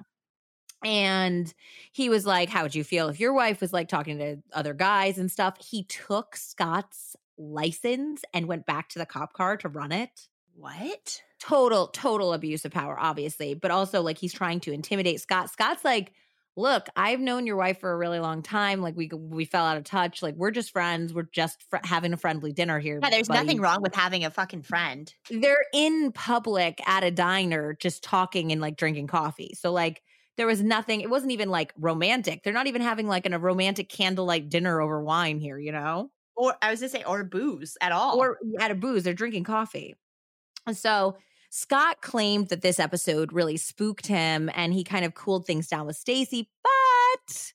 And he was like, How would you feel if your wife was like talking to other guys and stuff? He took Scott's license and went back to the cop car to run it. What? Total, total abuse of power, obviously, but also like he's trying to intimidate Scott. Scott's like, look, I've known your wife for a really long time. Like we we fell out of touch. Like we're just friends. We're just fr- having a friendly dinner here. Yeah, there's buddy. nothing wrong with having a fucking friend. They're in public at a diner, just talking and like drinking coffee. So like there was nothing. It wasn't even like romantic. They're not even having like an, a romantic candlelight dinner over wine here. You know, Or I was gonna say, or booze at all. or at a booze. They're drinking coffee. And so Scott claimed that this episode really spooked him and he kind of cooled things down with Stacy, but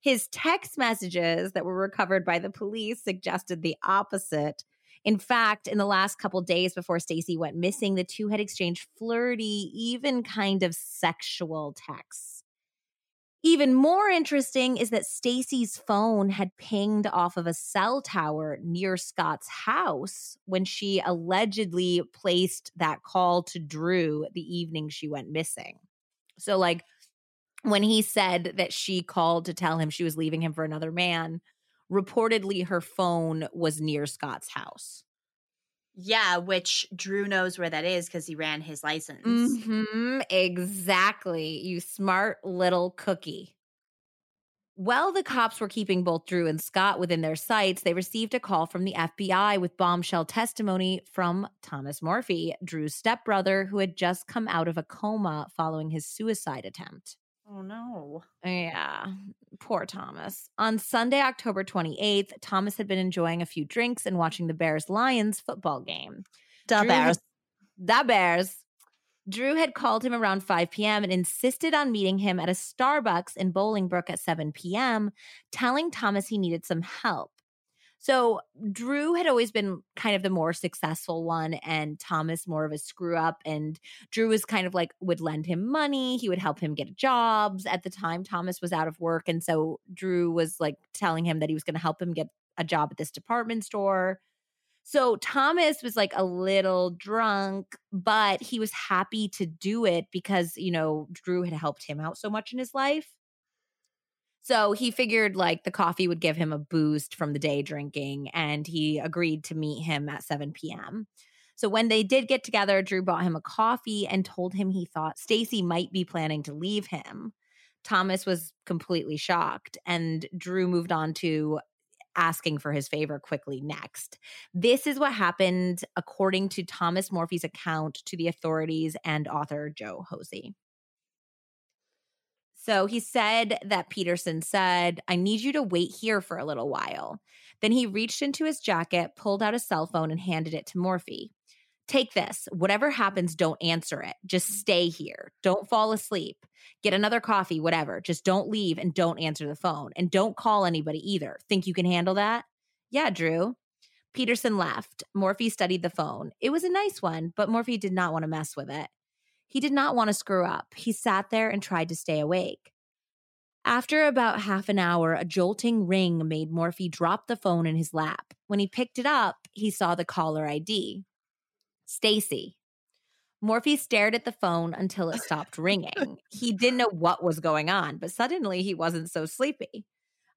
his text messages that were recovered by the police suggested the opposite. In fact, in the last couple days before Stacy went missing, the two had exchanged flirty, even kind of sexual texts. Even more interesting is that Stacy's phone had pinged off of a cell tower near Scott's house when she allegedly placed that call to Drew the evening she went missing. So, like, when he said that she called to tell him she was leaving him for another man, reportedly her phone was near Scott's house. Yeah, which Drew knows where that is because he ran his license. Mm-hmm, exactly. You smart little cookie. While the cops were keeping both Drew and Scott within their sights, they received a call from the FBI with bombshell testimony from Thomas Morphey, Drew's stepbrother, who had just come out of a coma following his suicide attempt. Oh no. Yeah, poor Thomas. On Sunday, October 28th, Thomas had been enjoying a few drinks and watching the Bears Lions football game. The Drew Bears. The Bears. Drew had called him around 5 p.m. and insisted on meeting him at a Starbucks in Bolingbrook at 7 p.m., telling Thomas he needed some help. So Drew had always been kind of the more successful one, and Thomas more of a screw up. And Drew was kind of like would lend him money. He would help him get jobs. At the time, Thomas was out of work, and so Drew was like telling him that he was going to help him get a job at this department store. So Thomas was like a little drunk, but he was happy to do it because, you know, Drew had helped him out so much in his life. So he figured like the coffee would give him a boost from the day drinking, and he agreed to meet him at 7 p.m. So when they did get together, Drew bought him a coffee and told him he thought Stacy might be planning to leave him. Thomas was completely shocked, and Drew moved on to asking for his favor quickly next. This is what happened according to Thomas Morphey's account to the authorities and author Joe Hosey. So he said that Peterson said, I need you to wait here for a little while. Then he reached into his jacket, pulled out a cell phone, and handed it to Morphey. Take this. Whatever happens, don't answer it. Just stay here. Don't fall asleep. Get another coffee, whatever. Just don't leave and don't answer the phone. And don't call anybody either. Think you can handle that? Yeah, Drew. Peterson left. Morphey studied the phone. It was a nice one, but Morphey did not want to mess with it. He did not want to screw up. He sat there and tried to stay awake. After about half an hour, a jolting ring made Morphey drop the phone in his lap. When he picked it up, he saw the caller ID. Stacy. Morphey stared at the phone until it stopped ringing. He didn't know what was going on, but suddenly he wasn't so sleepy.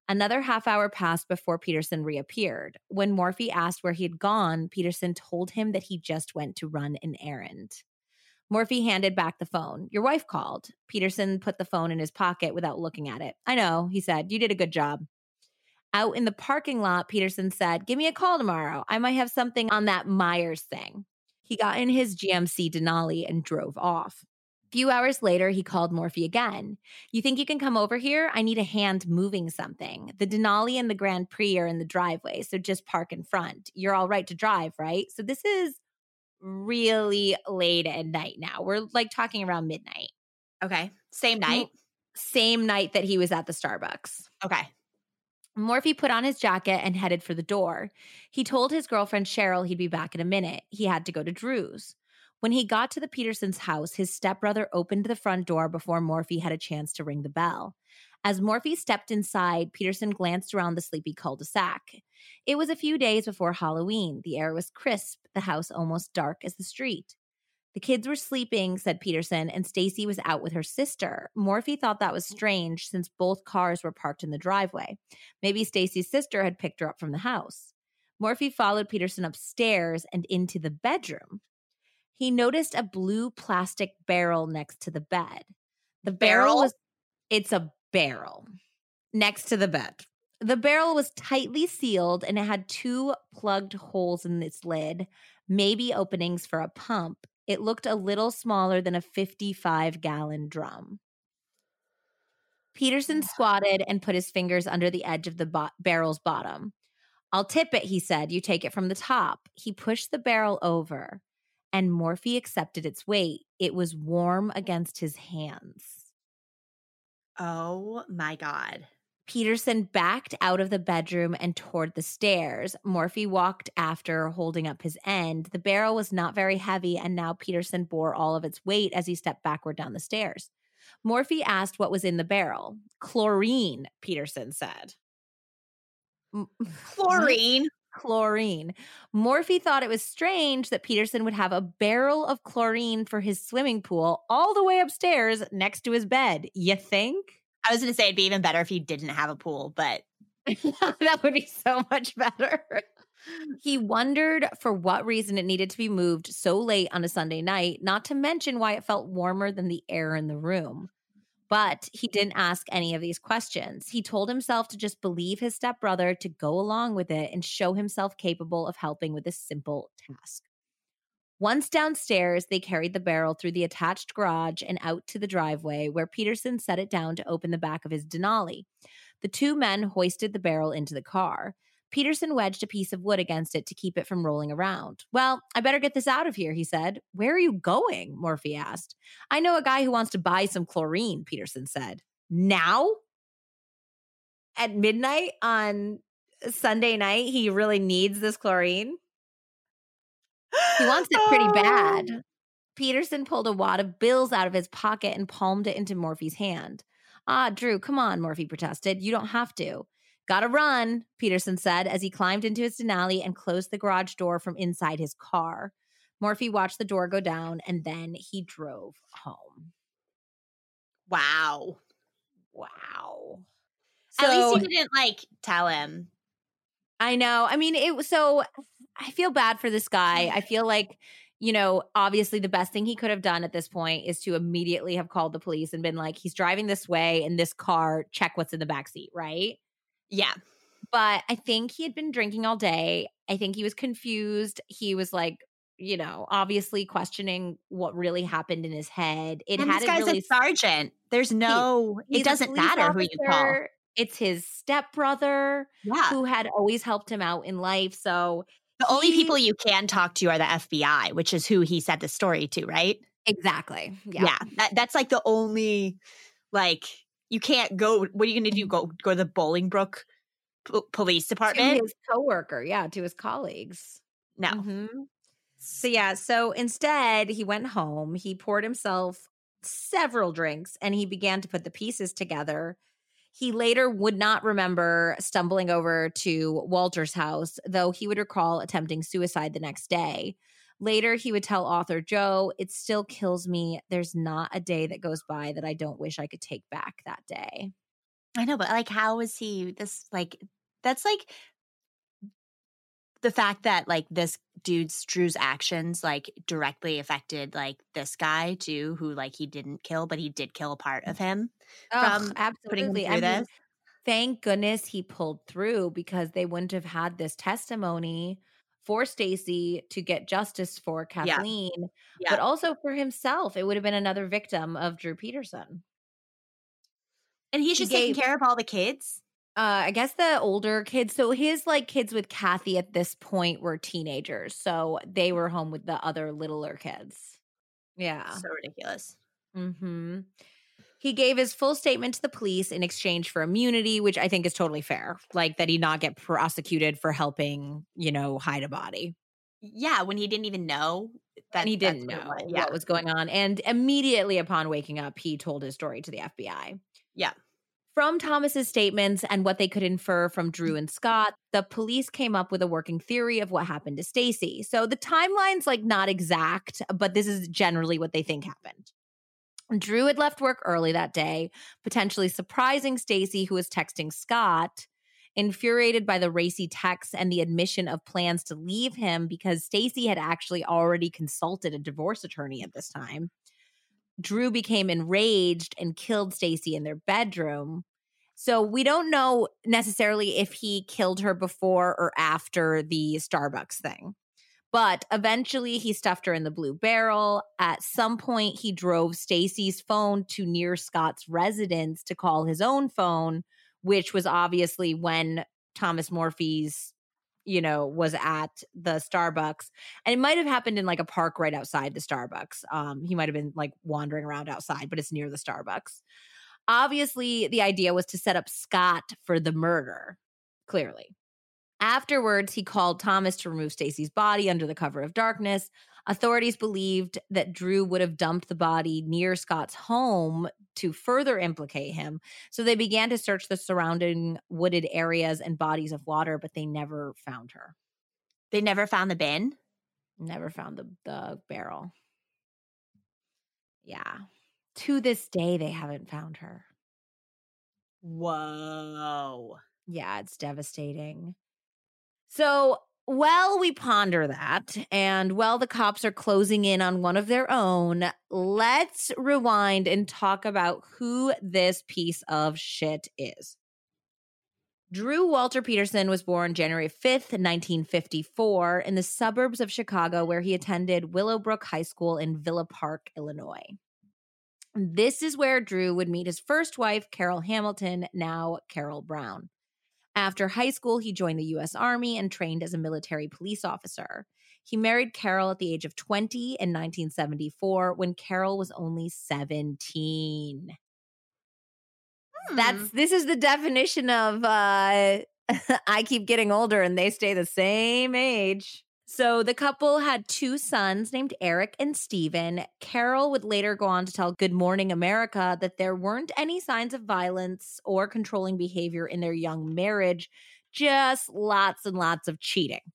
Another half hour passed before Peterson reappeared. When Morphey asked where he had gone, Peterson told him that he just went to run an errand. Morphey handed back the phone. Your wife called. Peterson put the phone in his pocket without looking at it. I know, he said. You did a good job. Out in the parking lot, Peterson said, Give me a call tomorrow. I might have something on that Myers thing. He got in his GMC Denali and drove off. A few hours later, he called Morphey again. You think you can come over here? I need a hand moving something. The Denali and the Grand Prix are in the driveway, so just park in front. You're all right to drive, right? So this is really late at night now. We're like talking around midnight. Okay. Same night. Same night that he was at the Starbucks. Okay. Morphey put on his jacket and headed for the door. He told his girlfriend Cheryl he'd be back in a minute. He had to go to Drew's. When he got to the Petersons' house, his stepbrother opened the front door before Morphey had a chance to ring the bell. As Morphey stepped inside, Peterson glanced around the sleepy cul de sac. It was a few days before Halloween. The air was crisp, the house almost dark as the street. The kids were sleeping, said Peterson, and Stacy was out with her sister. Morphey thought that was strange since both cars were parked in the driveway. Maybe Stacy's sister had picked her up from the house. Morphey followed Peterson upstairs and into the bedroom. He noticed a blue plastic barrel next to the bed. The barrel, Barrel? was it's a barrel next to the bed. The barrel was tightly sealed and it had two plugged holes in its lid, maybe openings for a pump. It looked a little smaller than a 55 gallon drum. Peterson squatted and put his fingers under the edge of the bo- barrel's bottom. I'll tip it, he said. You take it from the top. He pushed the barrel over, and Morphey accepted its weight. It was warm against his hands. Oh my God. Peterson backed out of the bedroom and toward the stairs. Morphey walked after, holding up his end. The barrel was not very heavy, and now Peterson bore all of its weight as he stepped backward down the stairs. Morphey asked what was in the barrel. Chlorine, Peterson said. Chlorine. Chlorine. Morphey thought it was strange that Peterson would have a barrel of chlorine for his swimming pool all the way upstairs next to his bed. You think? I was going to say it'd be even better if he didn't have a pool, but that would be so much better. He wondered for what reason it needed to be moved so late on a Sunday night, not to mention why it felt warmer than the air in the room. But he didn't ask any of these questions. He told himself to just believe his stepbrother, to go along with it, and show himself capable of helping with a simple task. Once downstairs, they carried the barrel through the attached garage and out to the driveway, where Peterson set it down to open the back of his Denali. The two men hoisted the barrel into the car. Peterson wedged a piece of wood against it to keep it from rolling around. Well, I better get this out of here, he said. Where are you going? Morphey asked. I know a guy who wants to buy some chlorine, Peterson said. Now? At midnight on Sunday night, he really needs this chlorine? He wants it pretty bad. Peterson pulled a wad of bills out of his pocket and palmed it into Morphey's hand. Ah, Drew, come on, Morphey protested. You don't have to. Gotta run, Peterson said as he climbed into his Denali and closed the garage door from inside his car. Morphey watched the door go down and then he drove home. Wow. Wow. So, At least he didn't like tell him. I know. I mean, it was so I feel bad for this guy. Mm. I feel like you know, obviously the best thing he could have done at this point is to immediately have called the police and been like, he's driving this way in this car, check what's in the back seat, right? Yeah. But I think he had been drinking all day. I think he was confused. He was like, you know, obviously questioning what really happened in his head. It had this guy's really, a sergeant. There's no, he, it doesn't matter officer. who you call. It's his stepbrother yeah. who had always helped him out in life. So the he, only people you can talk to are the FBI, which is who he said the story to, right? Exactly. Yeah. yeah that, that's like the only like you can't go. What are you going to do? Go go to the Bolingbrook P- Police Department? To his coworker, yeah, to his colleagues. No. Mm-hmm. So yeah, so instead he went home. He poured himself several drinks and he began to put the pieces together. He later would not remember stumbling over to Walter's house, though he would recall attempting suicide the next day. Later, he would tell author Joe, It still kills me. There's not a day that goes by that I don't wish I could take back that day. I know, but like, how was he this? Like, that's like the fact that like this dude's Drew's actions like directly affected like this guy too, who like he didn't kill, but he did kill a part of him oh, from absolutely. I mean, thank goodness he pulled through because they wouldn't have had this testimony for Stacy to get justice for Kathleen, yeah. Yeah. but also for himself. It would have been another victim of Drew Peterson. And he's just he taking care of all the kids. Uh, I guess the older kids. So his like kids with Kathy at this point were teenagers. So they were home with the other littler kids. Yeah. So ridiculous. Mm-hmm. He gave his full statement to the police in exchange for immunity, which I think is totally fair. Like that he not get prosecuted for helping, you know, hide a body. Yeah, when he didn't even know that he didn't know what, yeah. what was going on. And immediately upon waking up, he told his story to the FBI. Yeah. From Thomas's statements and what they could infer from Drew and Scott, the police came up with a working theory of what happened to Stacy. So the timeline's like not exact, but this is generally what they think happened. Drew had left work early that day, potentially surprising Stacy, who was texting Scott, infuriated by the racy texts and the admission of plans to leave him because Stacy had actually already consulted a divorce attorney at this time. Drew became enraged and killed Stacy in their bedroom. So we don't know necessarily if he killed her before or after the Starbucks thing. But eventually he stuffed her in the blue barrel. At some point he drove Stacy's phone to near Scott's residence to call his own phone, which was obviously when Thomas Morphey's you know was at the Starbucks and it might have happened in like a park right outside the Starbucks. Um he might have been like wandering around outside but it's near the Starbucks. Obviously the idea was to set up Scott for the murder clearly. Afterwards, he called Thomas to remove Stacy's body under the cover of darkness. Authorities believed that Drew would have dumped the body near Scott's home to further implicate him. So they began to search the surrounding wooded areas and bodies of water, but they never found her. They never found the bin? Never found the, the barrel. Yeah. To this day, they haven't found her. Whoa. Yeah, it's devastating. So, while we ponder that, and while the cops are closing in on one of their own, let's rewind and talk about who this piece of shit is. Drew Walter Peterson was born January 5th, 1954, in the suburbs of Chicago, where he attended Willowbrook High School in Villa Park, Illinois. This is where Drew would meet his first wife, Carol Hamilton, now Carol Brown. After high school, he joined the U.S. Army and trained as a military police officer. He married Carol at the age of 20 in 1974 when Carol was only 17. Hmm. That's this is the definition of uh I keep getting older and they stay the same age. So the couple had two sons named Eric and Stephen. Carol would later go on to tell Good Morning America that there weren't any signs of violence or controlling behavior in their young marriage, just lots and lots of cheating.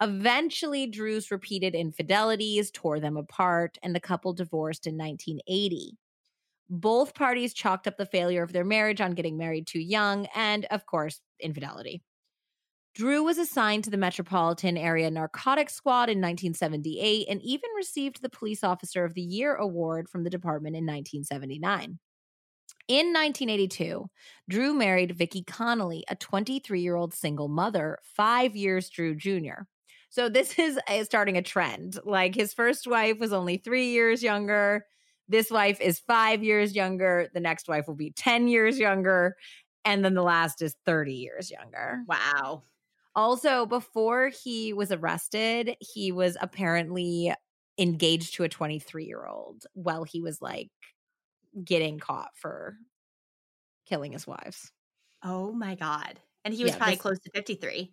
Eventually, Drew's repeated infidelities tore them apart, and the couple divorced in 1980. Both parties chalked up the failure of their marriage on getting married too young and, of course, infidelity. Drew was assigned to the Metropolitan Area Narcotics Squad in 1978 and even received the Police Officer of the Year award from the department in 1979. In 1982, Drew married Vicki Connolly, a 23 year old single mother, five years Drew Jr. So this is starting a trend. Like his first wife was only three years younger. This wife is five years younger. The next wife will be 10 years younger. And then the last is 30 years younger. Wow. Also, before he was arrested, he was apparently engaged to a 23 year old while he was like getting caught for killing his wives. Oh my God. And he was Yeah, probably this- close to 53.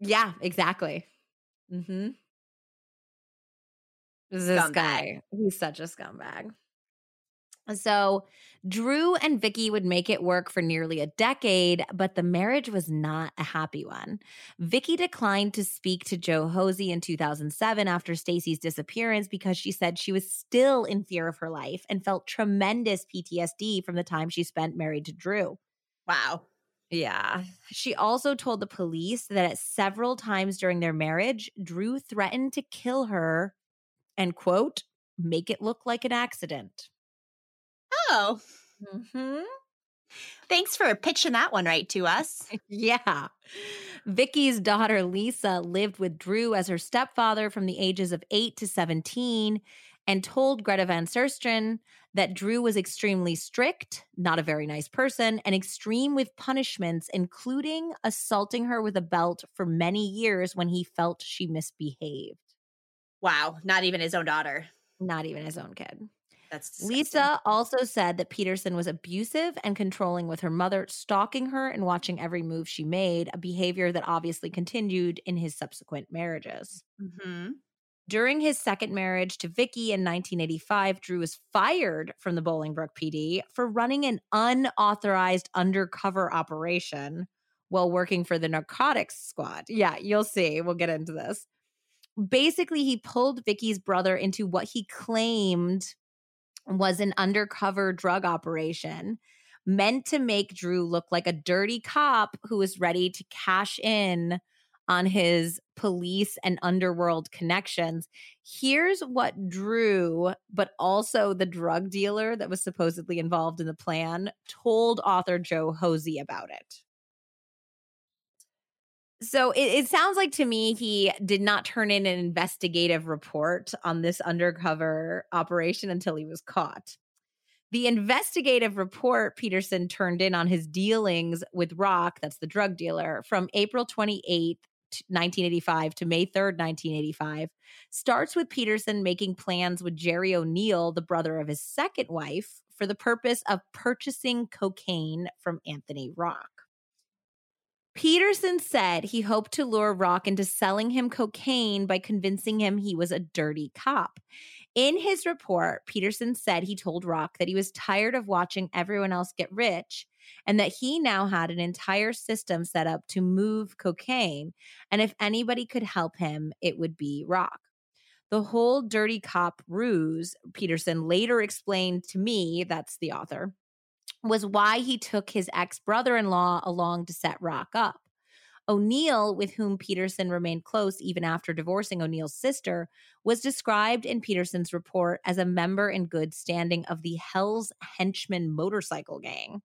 Yeah, exactly. Mm-hmm. This Scumbag. guy, he's such a scumbag. So Drew and Vicky would make it work for nearly a decade, but the marriage was not a happy one. Vicky declined to speak to Joe Hosey in 2007 after Stacy's disappearance because she said she was still in fear of her life and felt tremendous PTSD from the time she spent married to Drew. Wow. Yeah. She also told the police that at several times during their marriage, Drew threatened to kill her and, quote, make it look like an accident. Oh, Mm-hmm. thanks for pitching that one right to us. Yeah. Vicky's daughter Lisa lived with Drew as her stepfather from the ages of 8 to 17 and told Greta Van Susteren that Drew was extremely strict, not a very nice person, and extreme with punishments, including assaulting her with a belt for many years when he felt she misbehaved. Wow. Not even his own daughter. Not even his own kid. That's disgusting. Lisa also said that Peterson was abusive and controlling with her mother, stalking her and watching every move she made, a behavior that obviously continued in his subsequent marriages. Mhm. During his second marriage to Vicky in 1985, Drew was fired from the Bolingbrook PD for running an unauthorized undercover operation while working for the narcotics squad. Yeah, you'll see. We'll get into this. Basically, he pulled Vicky's brother into what he claimed was an undercover drug operation meant to make Drew look like a dirty cop who was ready to cash in on his police and underworld connections. Here's what Drew, but also the drug dealer that was supposedly involved in the plan, told author Joe Hosey about it. So it, it sounds like to me he did not turn in an investigative report on this undercover operation until he was caught. The investigative report Peterson turned in on his dealings with Rock, that's the drug dealer, from April 28th, 1985 to May 3rd, 1985, starts with Peterson making plans with Jerry O'Neill, the brother of his second wife, for the purpose of purchasing cocaine from Anthony Rock. Peterson said he hoped to lure Rock into selling him cocaine by convincing him he was a dirty cop. In his report, Peterson said he told Rock that he was tired of watching everyone else get rich and that he now had an entire system set up to move cocaine. And if anybody could help him, it would be Rock. The whole dirty cop ruse, Peterson later explained to me, that's the author, was why he took his ex brother in law along to set Rock up. O'Neill, with whom Peterson remained close even after divorcing O'Neill's sister, was described in Peterson's report as a member in good standing of the Hell's Henchmen motorcycle gang.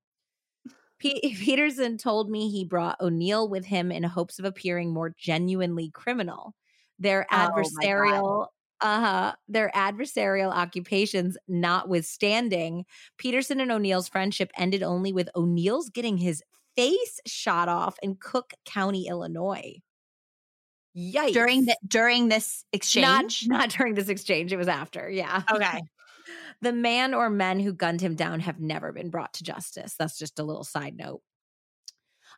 P- Peterson told me he brought O'Neill with him in hopes of appearing more genuinely criminal. Their Oh adversarial uh-huh. Their adversarial occupations notwithstanding, Peterson and O'Neill's friendship ended only with O'Neill's getting his face shot off in Cook County, Illinois. Yikes. During the during this not, exchange. not during this exchange, it was after. Yeah. okay. The man or men who gunned him down have never been brought to justice. That's just a little side note.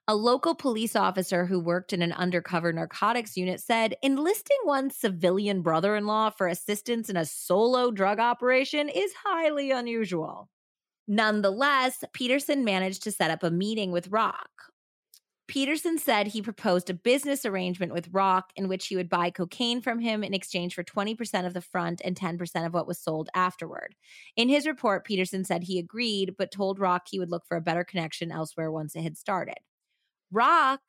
A local police officer who worked in an undercover narcotics unit said enlisting one's civilian brother in law for assistance in a solo drug operation is highly unusual. Nonetheless, Peterson managed to set up a meeting with Rock. Peterson said he proposed a business arrangement with Rock in which he would buy cocaine from him in exchange for 20% of the front and 10% of what was sold afterward. In his report, Peterson said he agreed, but told Rock he would look for a better connection elsewhere once it had started. Rock,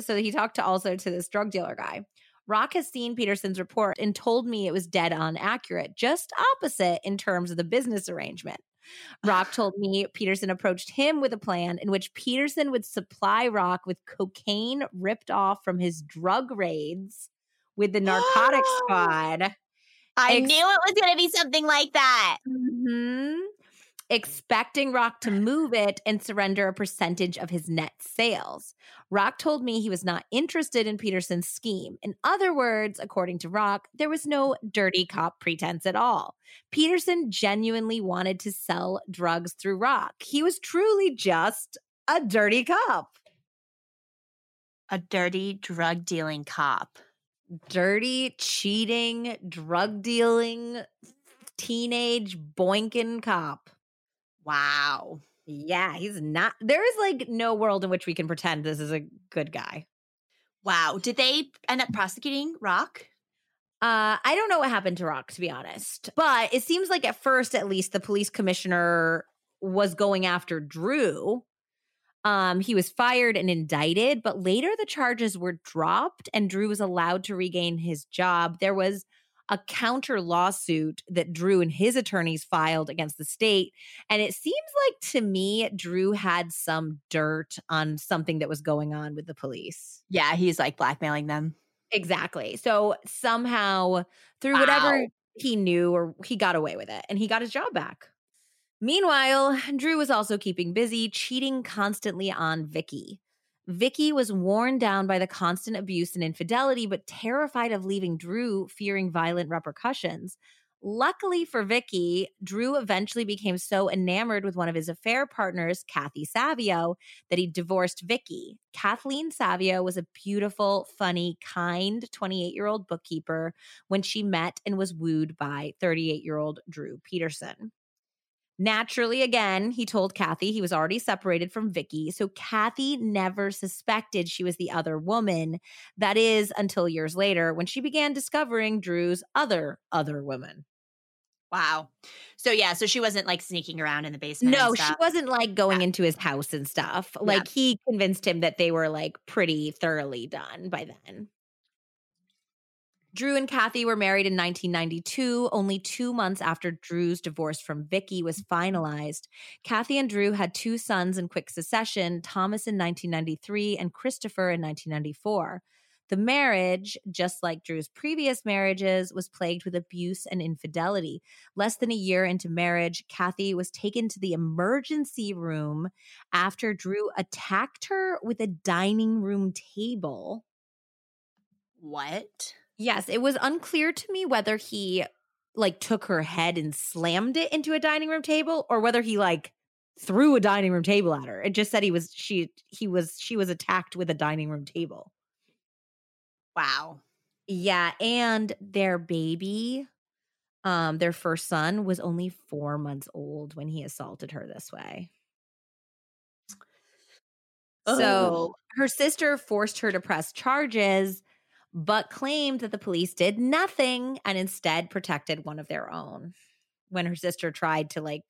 so he talked to also to this drug dealer guy. Rock has seen Peterson's report and told me it was dead on accurate, just opposite in terms of the business arrangement. Rock told me Peterson approached him with a plan in which Peterson would supply Rock with cocaine ripped off from his drug raids with the narcotics squad. I Ex- knew it was going to be something like that. Mhm. Expecting Rock to move it and surrender a percentage of his net sales. Rock told me he was not interested in Peterson's scheme. In other words, according to Rock, there was no dirty cop pretense at all. Peterson genuinely wanted to sell drugs through Rock. He was truly just a dirty cop. A dirty drug dealing cop. Dirty, cheating, drug dealing, teenage boinking cop. Wow. Yeah, he's not. There is like no world in which we can pretend this is a good guy. Wow. Did they end up prosecuting Rock? Uh, I don't know what happened to Rock, to be honest. But it seems like at first, at least, the police commissioner was going after Drew. Um, he was fired and indicted, but later the charges were dropped and Drew was allowed to regain his job. There was a counter lawsuit that Drew and his attorneys filed against the state. And it seems like to me, Drew had some dirt on something that was going on with the police. Yeah, he's like blackmailing them. Exactly. So somehow, through whatever he knew, or he got away with it and he got his job back. Meanwhile, Drew was also keeping busy, cheating constantly on Vicky. Vicky was worn down by the constant abuse and infidelity, but terrified of leaving Drew, fearing violent repercussions. Luckily for Vicky, Drew eventually became so enamored with one of his affair partners, Kathy Savio, that he divorced Vicky. Kathleen Savio was a beautiful, funny, kind 28 year old bookkeeper when she met and was wooed by 38 year old Drew Peterson. Naturally, again, he told Kathy he was already separated from Vicky, so Kathy never suspected she was the other woman. That is until years later when she began discovering Drew's other other woman. Wow. So yeah, so she wasn't like sneaking around in the basement. No, she wasn't like going into his house and stuff. Yeah. Like he convinced him that they were like pretty thoroughly done by then. Drew and Kathy were married in 1992, only two months after Drew's divorce from Vicky was finalized. Kathy and Drew had two sons in quick succession Thomas in 1993 and Christopher in 1994. The marriage, just like Drew's previous marriages, was plagued with abuse and infidelity. Less than a year into marriage, Kathy was taken to the emergency room after Drew attacked her with a dining room table. What? Yes, it was unclear to me whether he like took her head and slammed it into a dining room table or whether he like threw a dining room table at her. It just said he was she he was she was attacked with a dining room table. Wow. Yeah, and their baby, um, their first son was only four months old when he assaulted her this way. So her sister forced her to press charges, but claimed that the police did nothing and instead protected one of their own when her sister tried to like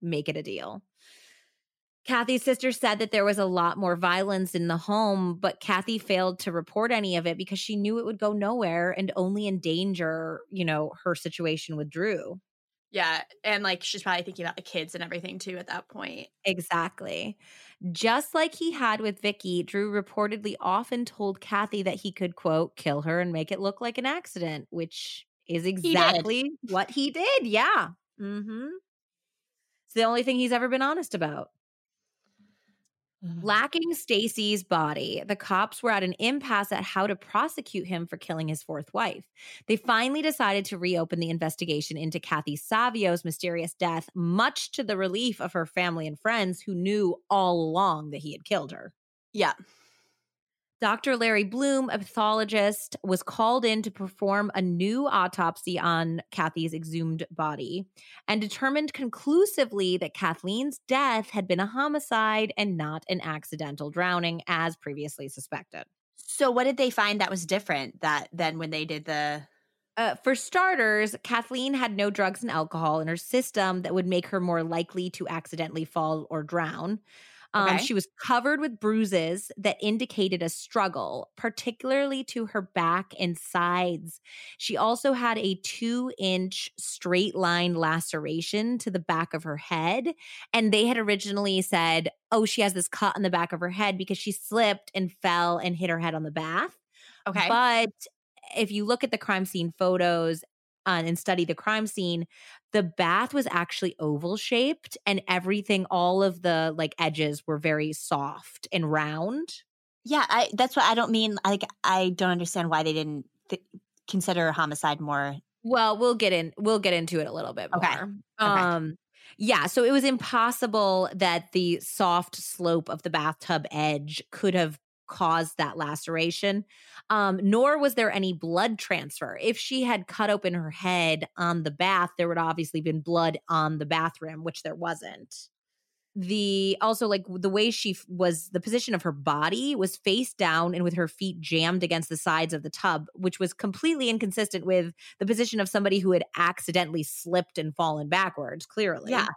make it a deal. Kathy's sister said that there was a lot more violence in the home, but Kathy failed to report any of it because she knew it would go nowhere and only endanger, you know, her situation with Drew. Yeah. And like she's probably thinking about the kids and everything too at that point. Exactly. Just like he had with Vicky, Drew reportedly often told Kathy that he could, quote, kill her and make it look like an accident, which is exactly he what he did. Yeah. Mm-hmm. It's the only thing he's ever been honest about. Mm-hmm. Lacking Stacy's body, the cops were at an impasse at how to prosecute him for killing his fourth wife. They finally decided to reopen the investigation into Kathy Savio's mysterious death, much to the relief of her family and friends who knew all along that he had killed her. Yeah. Dr. Larry Blum, a pathologist, was called in to perform a new autopsy on Kathy's exhumed body and determined conclusively that Kathleen's death had been a homicide and not an accidental drowning as previously suspected. So what did they find that was different that than when they did the uh, for starters, Kathleen had no drugs and alcohol in her system that would make her more likely to accidentally fall or drown. Um, okay. She was covered with bruises that indicated a struggle, particularly to her back and sides. She also had a two inch straight line laceration to the back of her head. And they had originally said, oh, she has this cut on the back of her head because she slipped and fell and hit her head on the bath. Okay. But if you look at the crime scene photos and study the crime scene, the bath was actually oval shaped and everything, all of the like edges were very soft and round. Yeah, I that's what I don't mean. Like, I don't understand why they didn't th- consider homicide more. Well, we'll get in. We'll get into it a little bit more. Okay. okay. Um, yeah. So it was impossible that the soft slope of the bathtub edge could have caused that laceration. Um, nor was there any blood transfer. If she had cut open her head on the bath, there would obviously been blood on the bathroom, which there wasn't. The also like the way she was the position of her body was face down and with her feet jammed against the sides of the tub, which was completely inconsistent with the position of somebody who had accidentally slipped and fallen backwards, clearly. Yeah.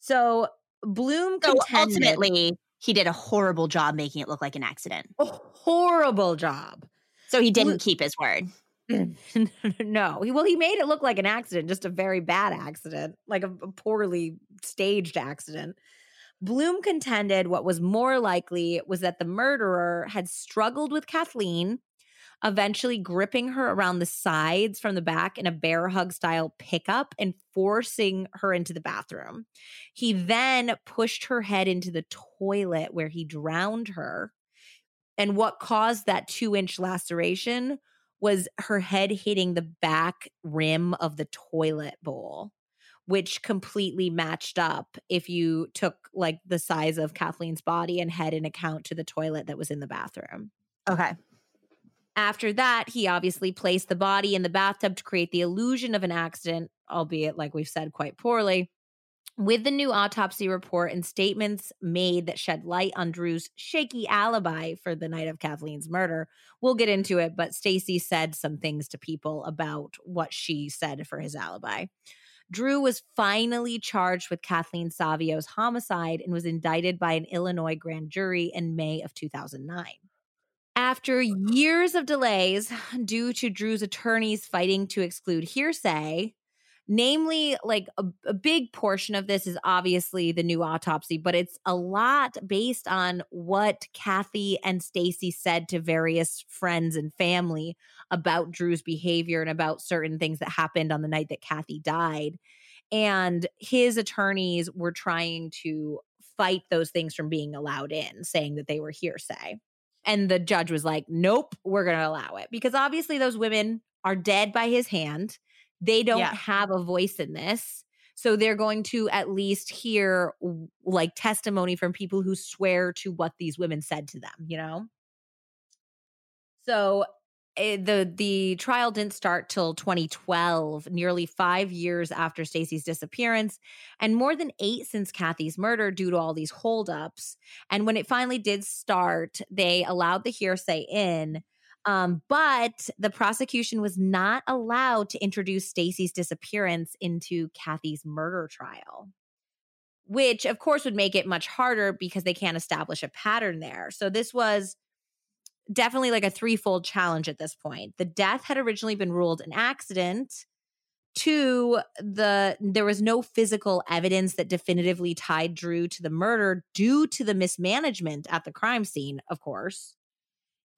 So Blum so ultimately he did a horrible job making it look like an accident. A horrible job. So he didn't keep his word. no. Well, he made it look like an accident, just a very bad accident, like a, a poorly staged accident. Blum contended what was more likely was that the murderer had struggled with Kathleen eventually gripping her around the sides from the back in a bear hug style pickup and forcing her into the bathroom. He then pushed her head into the toilet where he drowned her. And what caused that two inch laceration was her head hitting the back rim of the toilet bowl which completely matched up if you took like the size of Kathleen's body and head in account to the toilet that was in the bathroom. Okay. After that, he obviously placed the body in the bathtub to create the illusion of an accident, albeit, like we've said, quite poorly. With the new autopsy report and statements made that shed light on Drew's shaky alibi for the night of Kathleen's murder, we'll get into it. But Stacy said some things to people about what she said for his alibi. Drew was finally charged with Kathleen Savio's homicide and was indicted by an Illinois grand jury in May of 2009. After years of delays due to Drew's attorneys fighting to exclude hearsay, namely like a, a, big portion of this is obviously the new autopsy but it's a lot based on what kathy and stacy said to various friends and family about drew's behavior and about certain things that happened on the night that kathy died. And his attorneys were trying to fight those things from being allowed in saying that they were hearsay and the judge was like, nope, we're going to allow it. Because obviously, those women are dead by his hand. They don't yeah. have a voice in this. So they're going to at least hear like testimony from people who swear to what these women said to them, you know? So it, the the trial didn't start till 2012, nearly 5 years after Stacy's disappearance and more than 8 since Kathy's murder due to all these holdups. And when it finally did start, they allowed the hearsay in. Um, but the prosecution was not allowed to introduce Stacy's disappearance into Kathy's murder trial which of course would make it much harder because they can't establish a pattern there. So this was definitely like a threefold challenge at this point. The death had originally been ruled an accident. Two, the there was no physical evidence that definitively tied Drew to the murder due to the mismanagement at the crime scene, of course.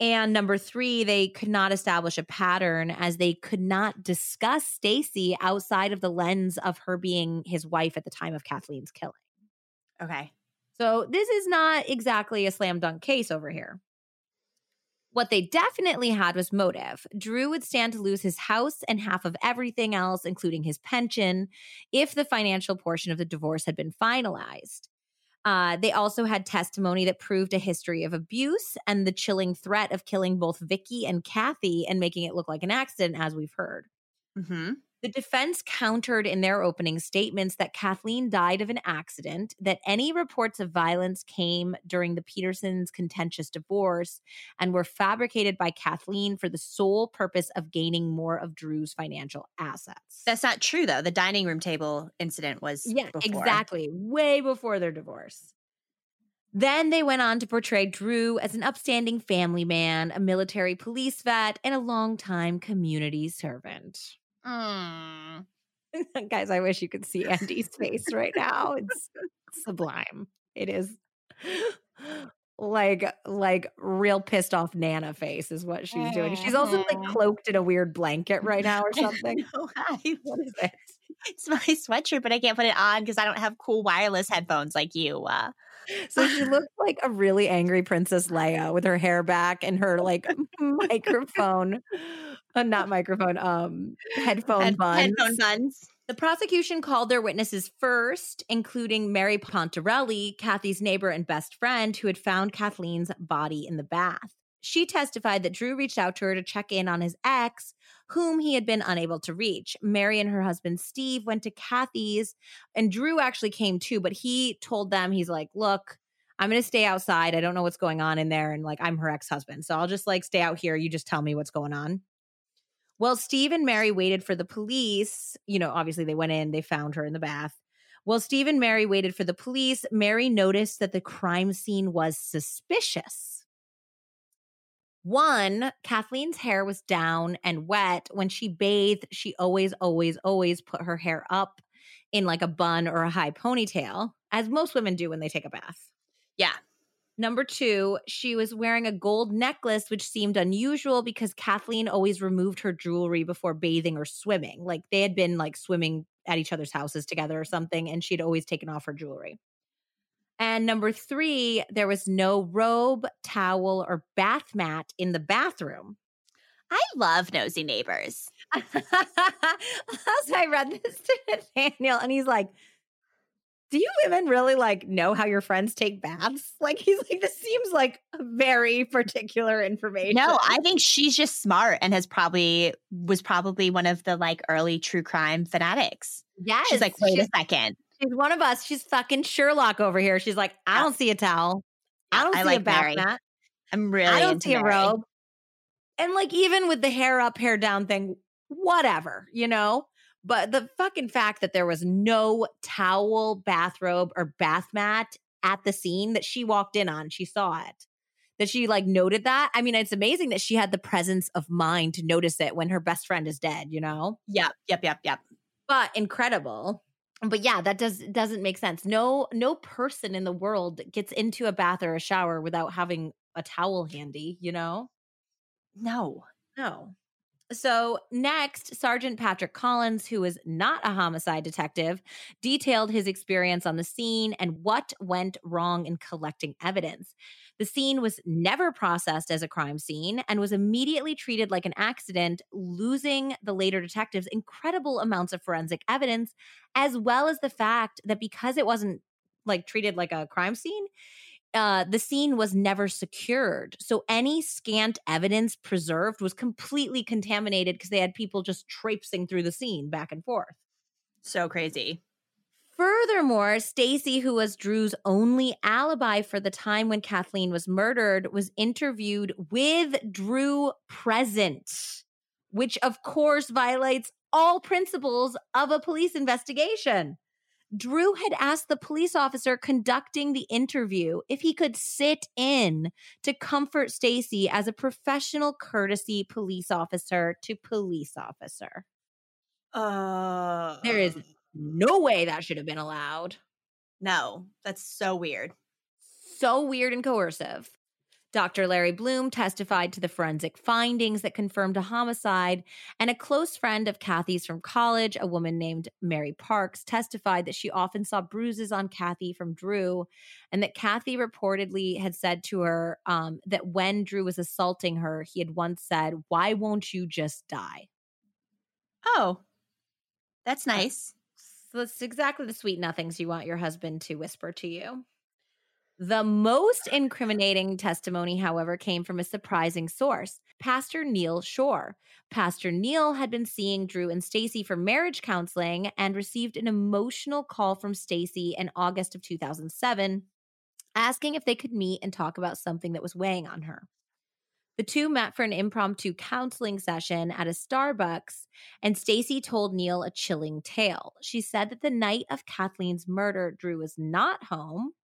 And number three, they could not establish a pattern as they could not discuss Stacy outside of the lens of her being his wife at the time of Kathleen's killing. Okay. So this is not exactly a slam dunk case over here. What they definitely had was motive. Drew would stand to lose his house and half of everything else, including his pension, if the financial portion of the divorce had been finalized. Uh, they also had testimony that proved a history of abuse and the chilling threat of killing both Vicky and Kathy and making it look like an accident, as we've heard. Mm-hmm. The defense countered in their opening statements that Kathleen died of an accident, that any reports of violence came during the Petersons' contentious divorce and were fabricated by Kathleen for the sole purpose of gaining more of Drew's financial assets. That's not true, though. The dining room table incident was. Yeah, before. exactly. Way before their divorce. Then they went on to portray Drew as an upstanding family man, a military police vet, and a longtime community servant. Mm. Guys, I wish you could see Andy's face right now. It's sublime. It is like like real pissed off Nana face is what she's doing. She's also like Mhm. cloaked in a weird blanket right now or something. I- What is it? it's my sweatshirt, but I can't put it on because I don't have cool wireless headphones like you. Uh, So she looked like a really angry Princess Leia with her hair back and her like microphone, uh, not microphone, um, headphone head- buns. headphone buns. The prosecution called their witnesses first, including Mary Pontarelli, Kathy's neighbor and best friend, who had found Kathleen's body in the bath. She testified that Drew reached out to her to check in on his ex, whom he had been unable to reach. Mary and her husband Steve went to Kathy's, and Drew actually came too, but he told them, he's like, Look, I'm going to stay outside. I don't know what's going on in there. And like, I'm her ex husband. So I'll just like stay out here. You just tell me what's going on. Well, Steve and Mary waited for the police. You know, obviously they went in, they found her in the bath. While Steve and Mary waited for the police, Mary noticed that the crime scene was suspicious. One, Kathleen's hair was down and wet. When she bathed, she always, always, always put her hair up in like a bun or a high ponytail, as most women do when they take a bath. Yeah. Number two, she was wearing a gold necklace, which seemed unusual because Kathleen always removed her jewelry before bathing or swimming. Like they had been like swimming at each other's houses together or something, and she'd always taken off her jewelry. And number three, there was no robe, towel, or bath mat in the bathroom. I love nosy neighbors. I read this to Nathaniel, and he's like, Do you women really like know how your friends take baths? Like, he's like, This seems like very particular information. No, I think she's just smart and has probably was probably one of the like early true crime fanatics. yes, She's like, wait she's, a second. She's one of us. She's fucking Sherlock over here. She's like, I don't see a towel. I don't I see a like bath Mary. mat. I'm really I don't into see a robe. And like even with the hair up, hair down thing, whatever, you know? But the fucking fact that there was no towel, bathrobe, or bath mat at the scene that she walked in on, she saw it. That she like noted that. I mean, it's amazing that she had the presence of mind to notice it when her best friend is dead, you know? Yep, yep, yep, yep. But incredible. But yeah, that does doesn't make sense. No no person in the world gets into a bath or a shower without having a towel handy, you know? No. No. So, next, Sergeant Patrick Collins, who is not a homicide detective, detailed his experience on the scene and what went wrong in collecting evidence. The scene was never processed as a crime scene and was immediately treated like an accident, losing the later detectives incredible amounts of forensic evidence, as well as the fact that because it wasn't like treated like a crime scene, uh, the scene was never secured. So any scant evidence preserved was completely contaminated because they had people just traipsing through the scene back and forth. So crazy. Furthermore, Stacy, who was Drew's only alibi for the time when Kathleen was murdered, was interviewed with Drew present, which of course violates all principles of a police investigation. Drew had asked the police officer conducting the interview if he could sit in to comfort Stacy as a professional courtesy police officer to police officer. Uh, There is no way that should have been allowed. no. That's so weird. So weird and coercive. Dr. Larry Blum testified to the forensic findings that confirmed a homicide, and a close friend of Kathy's from college, a woman named Mary Parks, testified that she often saw bruises on Kathy from Drew, and that Kathy reportedly had said to her um, that when Drew was assaulting her, he had once said, Why won't you just die? Oh, that's nice. So that's exactly the sweet nothings you want your husband to whisper to you. The most incriminating testimony, however, came from a surprising source, Pastor Neil Shore. Pastor Neil had been seeing Drew and Stacy for marriage counseling and received an emotional call from Stacy in August of 2007 asking if they could meet and talk about something that was weighing on her. The two met for an impromptu counseling session at a Starbucks, and Stacy told Neil a chilling tale. She said that the night of Kathleen's murder, Drew was not home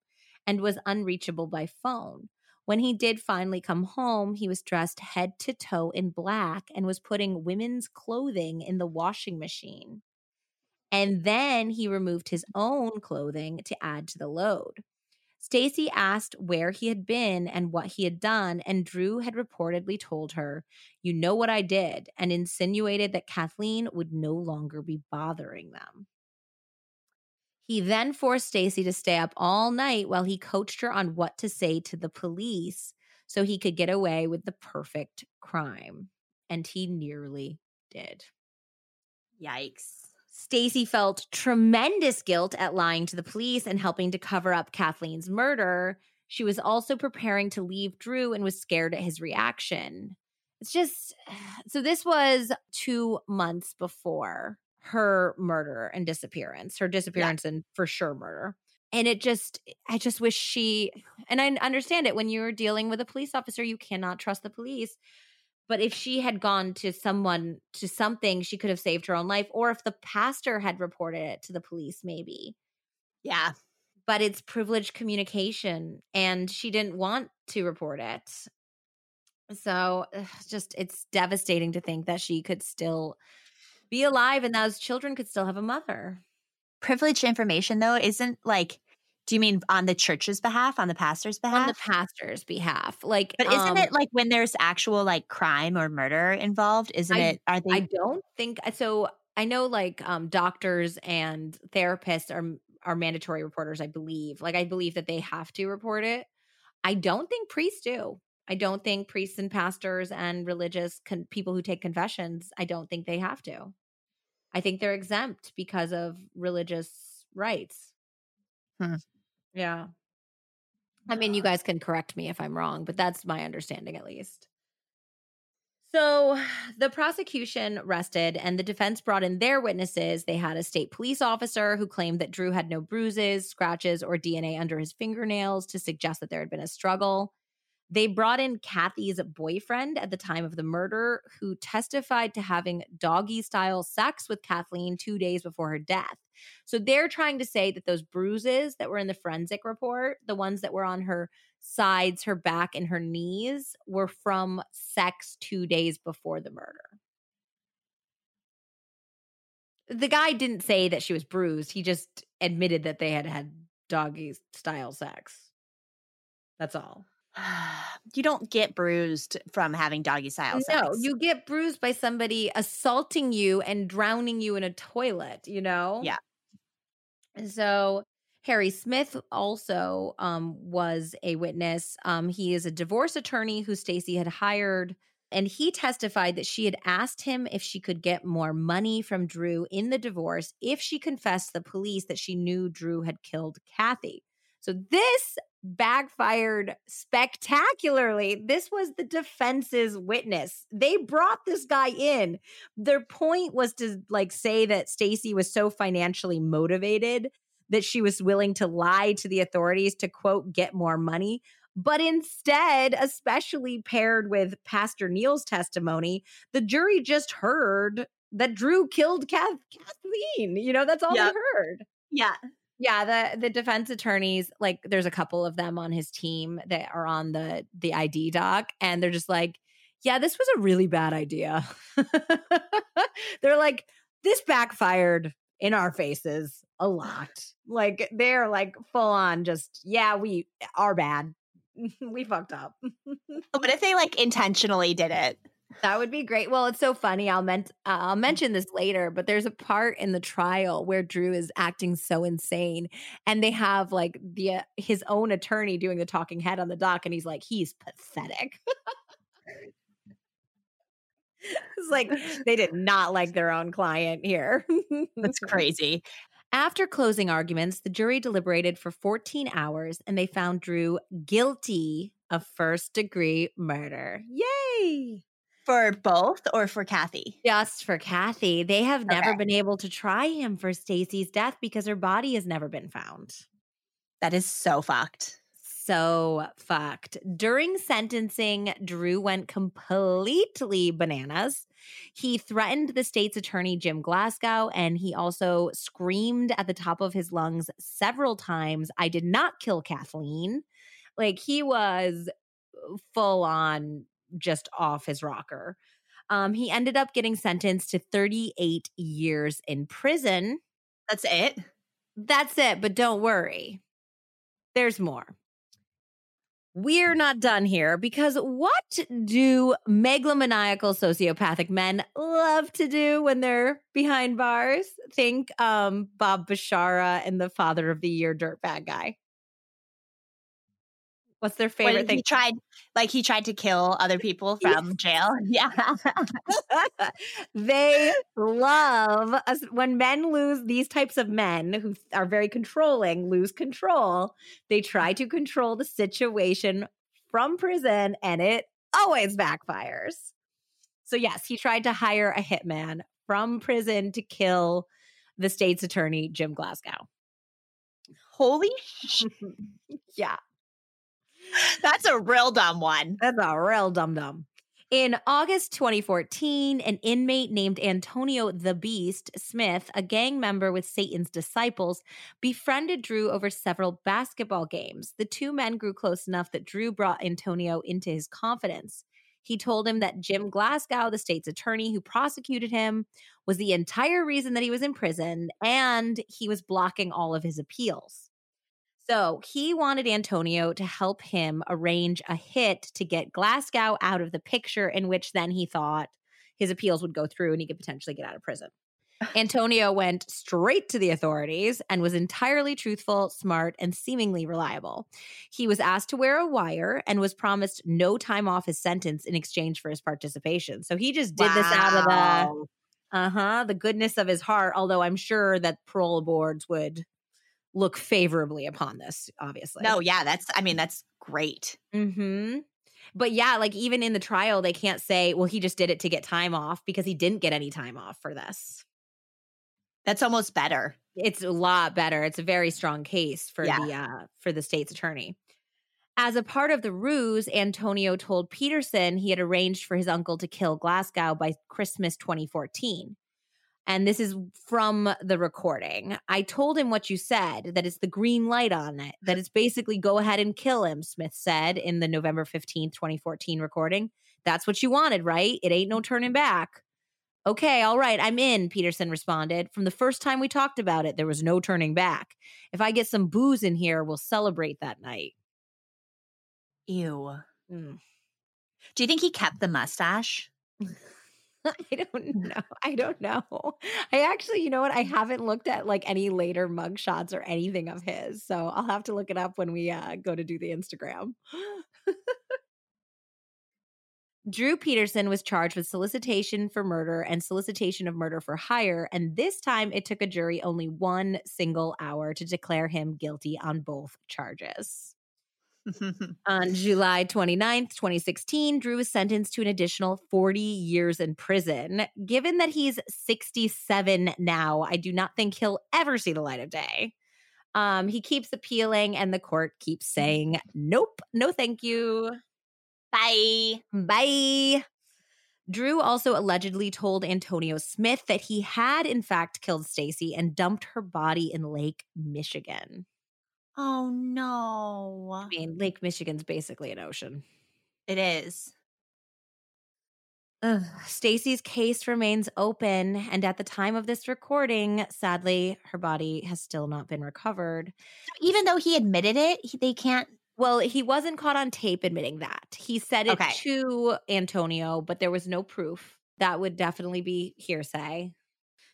and was unreachable by phone. When he did finally come home, he was dressed head to toe in black and was putting women's clothing in the washing machine. And then he removed his own clothing to add to the load. Stacy asked where he had been and what he had done, and Drew had reportedly told her, You know what I did, and insinuated that Kathleen would no longer be bothering them. He then forced Stacy to stay up all night while he coached her on what to say to the police so he could get away with the perfect crime. And he nearly did. Yikes. Stacy felt tremendous guilt at lying to the police and helping to cover up Kathleen's murder. She was also preparing to leave Drew and was scared at his reaction. It's just so this was 2 months before her murder and disappearance, her disappearance and for sure murder. And it just, I just wish she, and I understand it when you're dealing with a police officer, you cannot trust the police. But if she had gone to someone, to something, she could have saved her own life. Or if the pastor had reported it to the police, maybe. Yeah. But it's privileged communication, and she didn't want to report it. So just, it's devastating to think that she could still be alive and those children could still have a mother. Privileged information, though, isn't like, do you mean on the church's behalf, on the pastor's behalf? On the pastor's behalf. Like, but isn't um, it like when there's actual like crime or murder involved? Isn't I- it? Are they? I don't think so. I know like um doctors and therapists are are mandatory reporters, I believe. Like I believe that they have to report it. I don't think priests do. I don't think priests and pastors and religious con- people who take confessions, I don't think they have to. I think they're exempt because of religious rights. Hmm. Yeah. I mean, you guys can correct me if I'm wrong, but that's my understanding at least. So the prosecution rested and the defense brought in their witnesses. They had a state police officer who claimed that Drew had no bruises, scratches, or DNA under his fingernails to suggest that there had been a struggle. They brought in Kathy's boyfriend at the time of the murder, who testified to having doggy style sex with Kathleen two days before her death. So they're trying to say that those bruises that were in the forensic report, the ones that were on her sides, her back, and her knees, were from sex two days before the murder. The guy didn't say that she was bruised. He just admitted that they had had doggy style sex. That's all. you don't get bruised from having doggy style sex. No, you get bruised by somebody assaulting you and drowning you in a toilet, you know? Yeah. So Harry Smith also um, was a witness. Um, he is a divorce attorney who Stacy had hired, and he testified that she had asked him if she could get more money from Drew in the divorce if she confessed to the police that she knew Drew had killed Kathy. So this backfired spectacularly. This was the defense's witness. They brought this guy in. Their point was to like say that Stacy was so financially motivated that she was willing to lie to the authorities to quote get more money. But instead, especially paired with Pastor Neil's testimony, the jury just heard that Drew killed Kath- Kathleen. You know, that's all Yep. they heard. Yeah. Yeah, the the defense attorneys, like there's a couple of them on his team that are on the the ID doc and they're just like, "Yeah, this was a really bad idea." they're like, "This backfired in our faces a lot." Like they're like full on just, "Yeah, we are bad. we fucked up." Oh, but if they like intentionally did it? That would be great. Well, it's so funny. I'll uh, I'll mention this later, but there's a part in the trial where Drew is acting so insane, and they have like the uh, his own attorney doing the talking head on the dock, and he's like, he's pathetic. it's like they did not like their own client here. That's crazy. After closing arguments, the jury deliberated for 14 hours, and they found Drew guilty of first degree murder. Yay! For both or for Kathy? just for Kathy. They have never been able to try him for Stacy's death because her body has never been found. That is so fucked. So fucked. During sentencing, Drew went completely bananas. He threatened the state's attorney, Jim Glasgow, and he also screamed at the top of his lungs several times, I did not kill Kathleen. Like he was full on just off his rocker. Um, he ended up getting sentenced to 38 years in prison. That's it. That's it, but don't worry. There's more. We're not done here because what do megalomaniacal sociopathic men love to do when they're behind bars? Think um Bob Bashara and the father of the year dirtbag guy. What's their favorite thing? he tried, like he tried to kill other people from jail. Yeah. they love us when men lose these types of men who are very controlling lose control they try to control the situation from prison and it always backfires so yes he tried to hire a hitman from prison to kill the state's attorney jim glasgow Holy sh- yeah That's a real dumb one. That's a real dumb dumb. In August 2014, an inmate named Antonio the Beast Smith, a gang member with Satan's disciples, befriended Drew over several basketball games. The two men grew close enough that Drew brought Antonio into his confidence. He told him that Jim Glasgow, the state's attorney who prosecuted him, was the entire reason that he was in prison and he was blocking all of his appeals. So he wanted Antonio to help him arrange a hit to get Glasgow out of the picture, in which then he thought his appeals would go through and he could potentially get out of prison. Antonio went straight to the authorities and was entirely truthful, smart, and seemingly reliable. He was asked to wear a wire and was promised no time off his sentence in exchange for his participation. So he just did this out of the uh-huh the goodness of his heart although i'm sure that parole boards would look favorably upon this obviously No, yeah, that's, I mean, that's great. hmm but yeah like even in the trial they can't say well he just did it to get time off because he didn't get any time off for this That's almost better. it's a lot better it's a very strong case for Yeah. the uh for the state's attorney as a part of the ruse antonio told peterson he had arranged for his uncle to kill glasgow by christmas 2014 and this is from the recording i told him what you said that it's the green light on it that it's basically go ahead and kill him smith said in the november 15th 2014 recording that's what you wanted right it ain't no turning back Okay, all right, I'm in, Peterson responded. From the first time we talked about it, there was no turning back. If I get some booze in here, we'll celebrate that night. Ew. Mm. Do you think he kept the mustache? I don't know. I don't know. I actually, you know what? I haven't looked at like any later mugshots or anything of his. So I'll have to look it up when we uh, go to do the Instagram. Drew Peterson was charged with solicitation for murder and solicitation of murder for hire. And this time it took a jury only one single hour to declare him guilty on both charges. On July 29th, 2016, Drew was sentenced to an additional 40 years in prison. Given that he's 67 now, I do not think he'll ever see the light of day. Um, he keeps appealing, and the court keeps saying, Nope, no thank you. Bye. Bye. Drew also allegedly told Antonio Smith that he had, in fact, killed Stacy and dumped her body in Lake Michigan. Oh no. I mean, Lake Michigan's basically an ocean. It is. Stacy's case remains open, and at the time of this recording, sadly, her body has still not been recovered. Even though he admitted it, he, they can't. Well, he wasn't caught on tape admitting that. He said it Okay. to Antonio, but there was no proof. That would definitely be hearsay.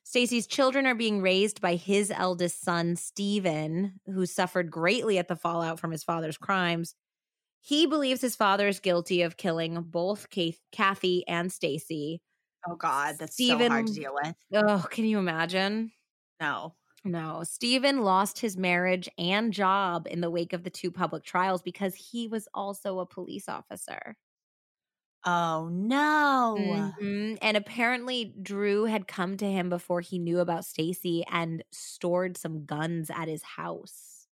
Stacy's children are being raised by his eldest son, Stephen, who suffered greatly at the fallout from his father's crimes. He believes his father is guilty of killing both Kath- Kathy and Stacy. Oh God, that's so hard to deal with. Oh, can you imagine? No. No, Stephen lost his marriage and job in the wake of the two public trials because he was also a police officer. Oh no. Mhm. And apparently Drew had come to him before he knew about Stacy and stored some guns at his house.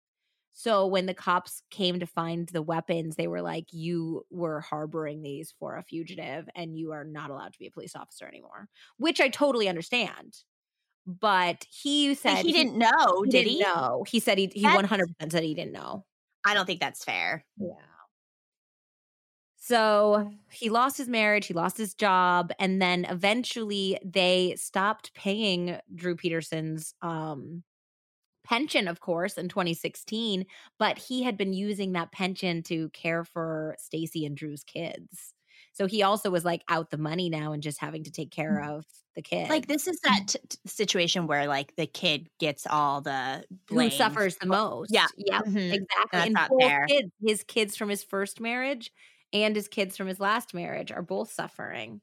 So when the cops came to find the weapons, they were like, You were harboring these for a fugitive and you are not allowed to be a police officer anymore, which I totally understand. But he said he didn't know, he did he? know. He said he he one hundred percent said he didn't know. I don't think that's fair. Yeah. So he lost his marriage, he lost his job, and then eventually they stopped paying Drew Peterson's um pension, of course, in 2016. But he had been using that pension to care for Stacy and Drew's kids. So he also was like out the money now and just having to take care of the kids. Like this is that t- situation where like the kid gets all the who suffers the most. yeah. Yep. Mhm. Exactly. That's and not fair. kids, his kids from his first marriage and his kids from his last marriage are both suffering.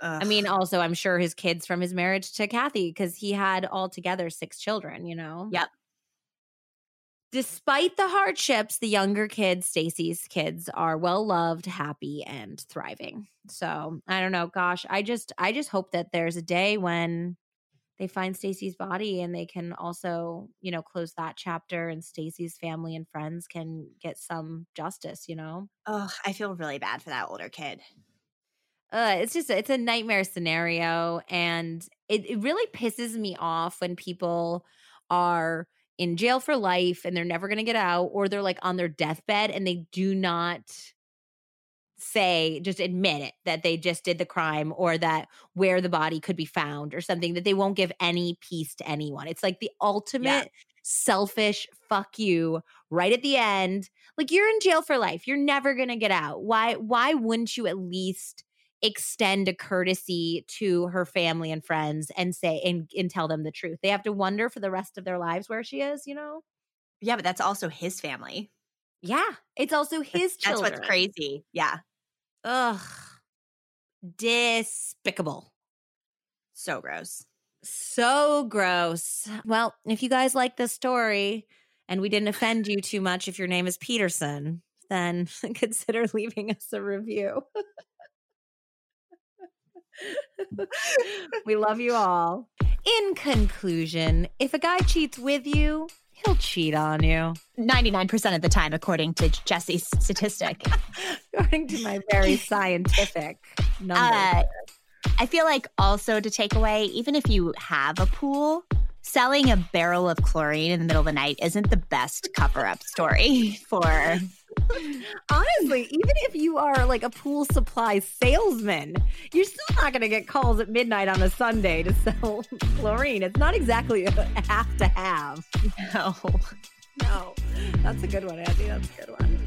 I mean, also, I'm sure his kids from his marriage to Kathy, because he had altogether six children, you know? Yep. Despite the hardships, the younger kids, Stacy's kids, are well loved, happy, and thriving. So I don't know. Gosh, I just I just hope that there's a day when they find Stacy's body and they can also, you know, close that chapter and Stacy's family and friends can get some justice, you know? Ugh, I feel really bad for that older kid. uh, it's just it's a nightmare scenario and it, it really pisses me off when people are in jail for life and they're never going to get out or they're like on their deathbed and they do not say just admit it that they just did the crime or that where the body could be found or something that they won't give any peace to anyone. It's like the ultimate selfish fuck you right at the end. Like you're in jail for life. You're never going to get out. Why why wouldn't you at least extend a courtesy to her family and friends and say and, and tell them the truth? They have to wonder for the rest of their lives where she is you know? Yeah, but that's also his family. yeah. It's also his That's children. what's crazy. Yeah. Ugh despicable So gross. So gross. Well, if you guys like this story and we didn't offend you too much, if your name is Peterson, then consider leaving us a review. we love you all. In conclusion, if a guy cheats with you, he'll cheat on you. 99% of the time, according to Jesse's statistic. According to my very scientific numbers. Uh, I feel like also to take away, even if you have a pool, selling a barrel of chlorine in the middle of the night isn't the best cover up story for. Honestly, even if you are like a pool supply salesman, you're still not going to get calls at midnight on a Sunday to sell chlorine. It's not exactly a have to have. No. No, that's a good one, Andy. That's a good one.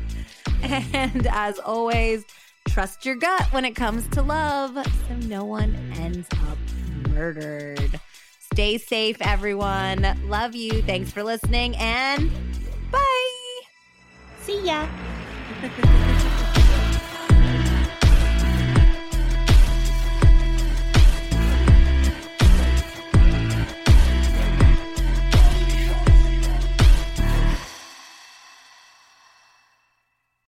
And as always, trust your gut when it comes to love so no one ends up murdered. Stay safe, everyone. Love you. Thanks for listening and bye. See ya.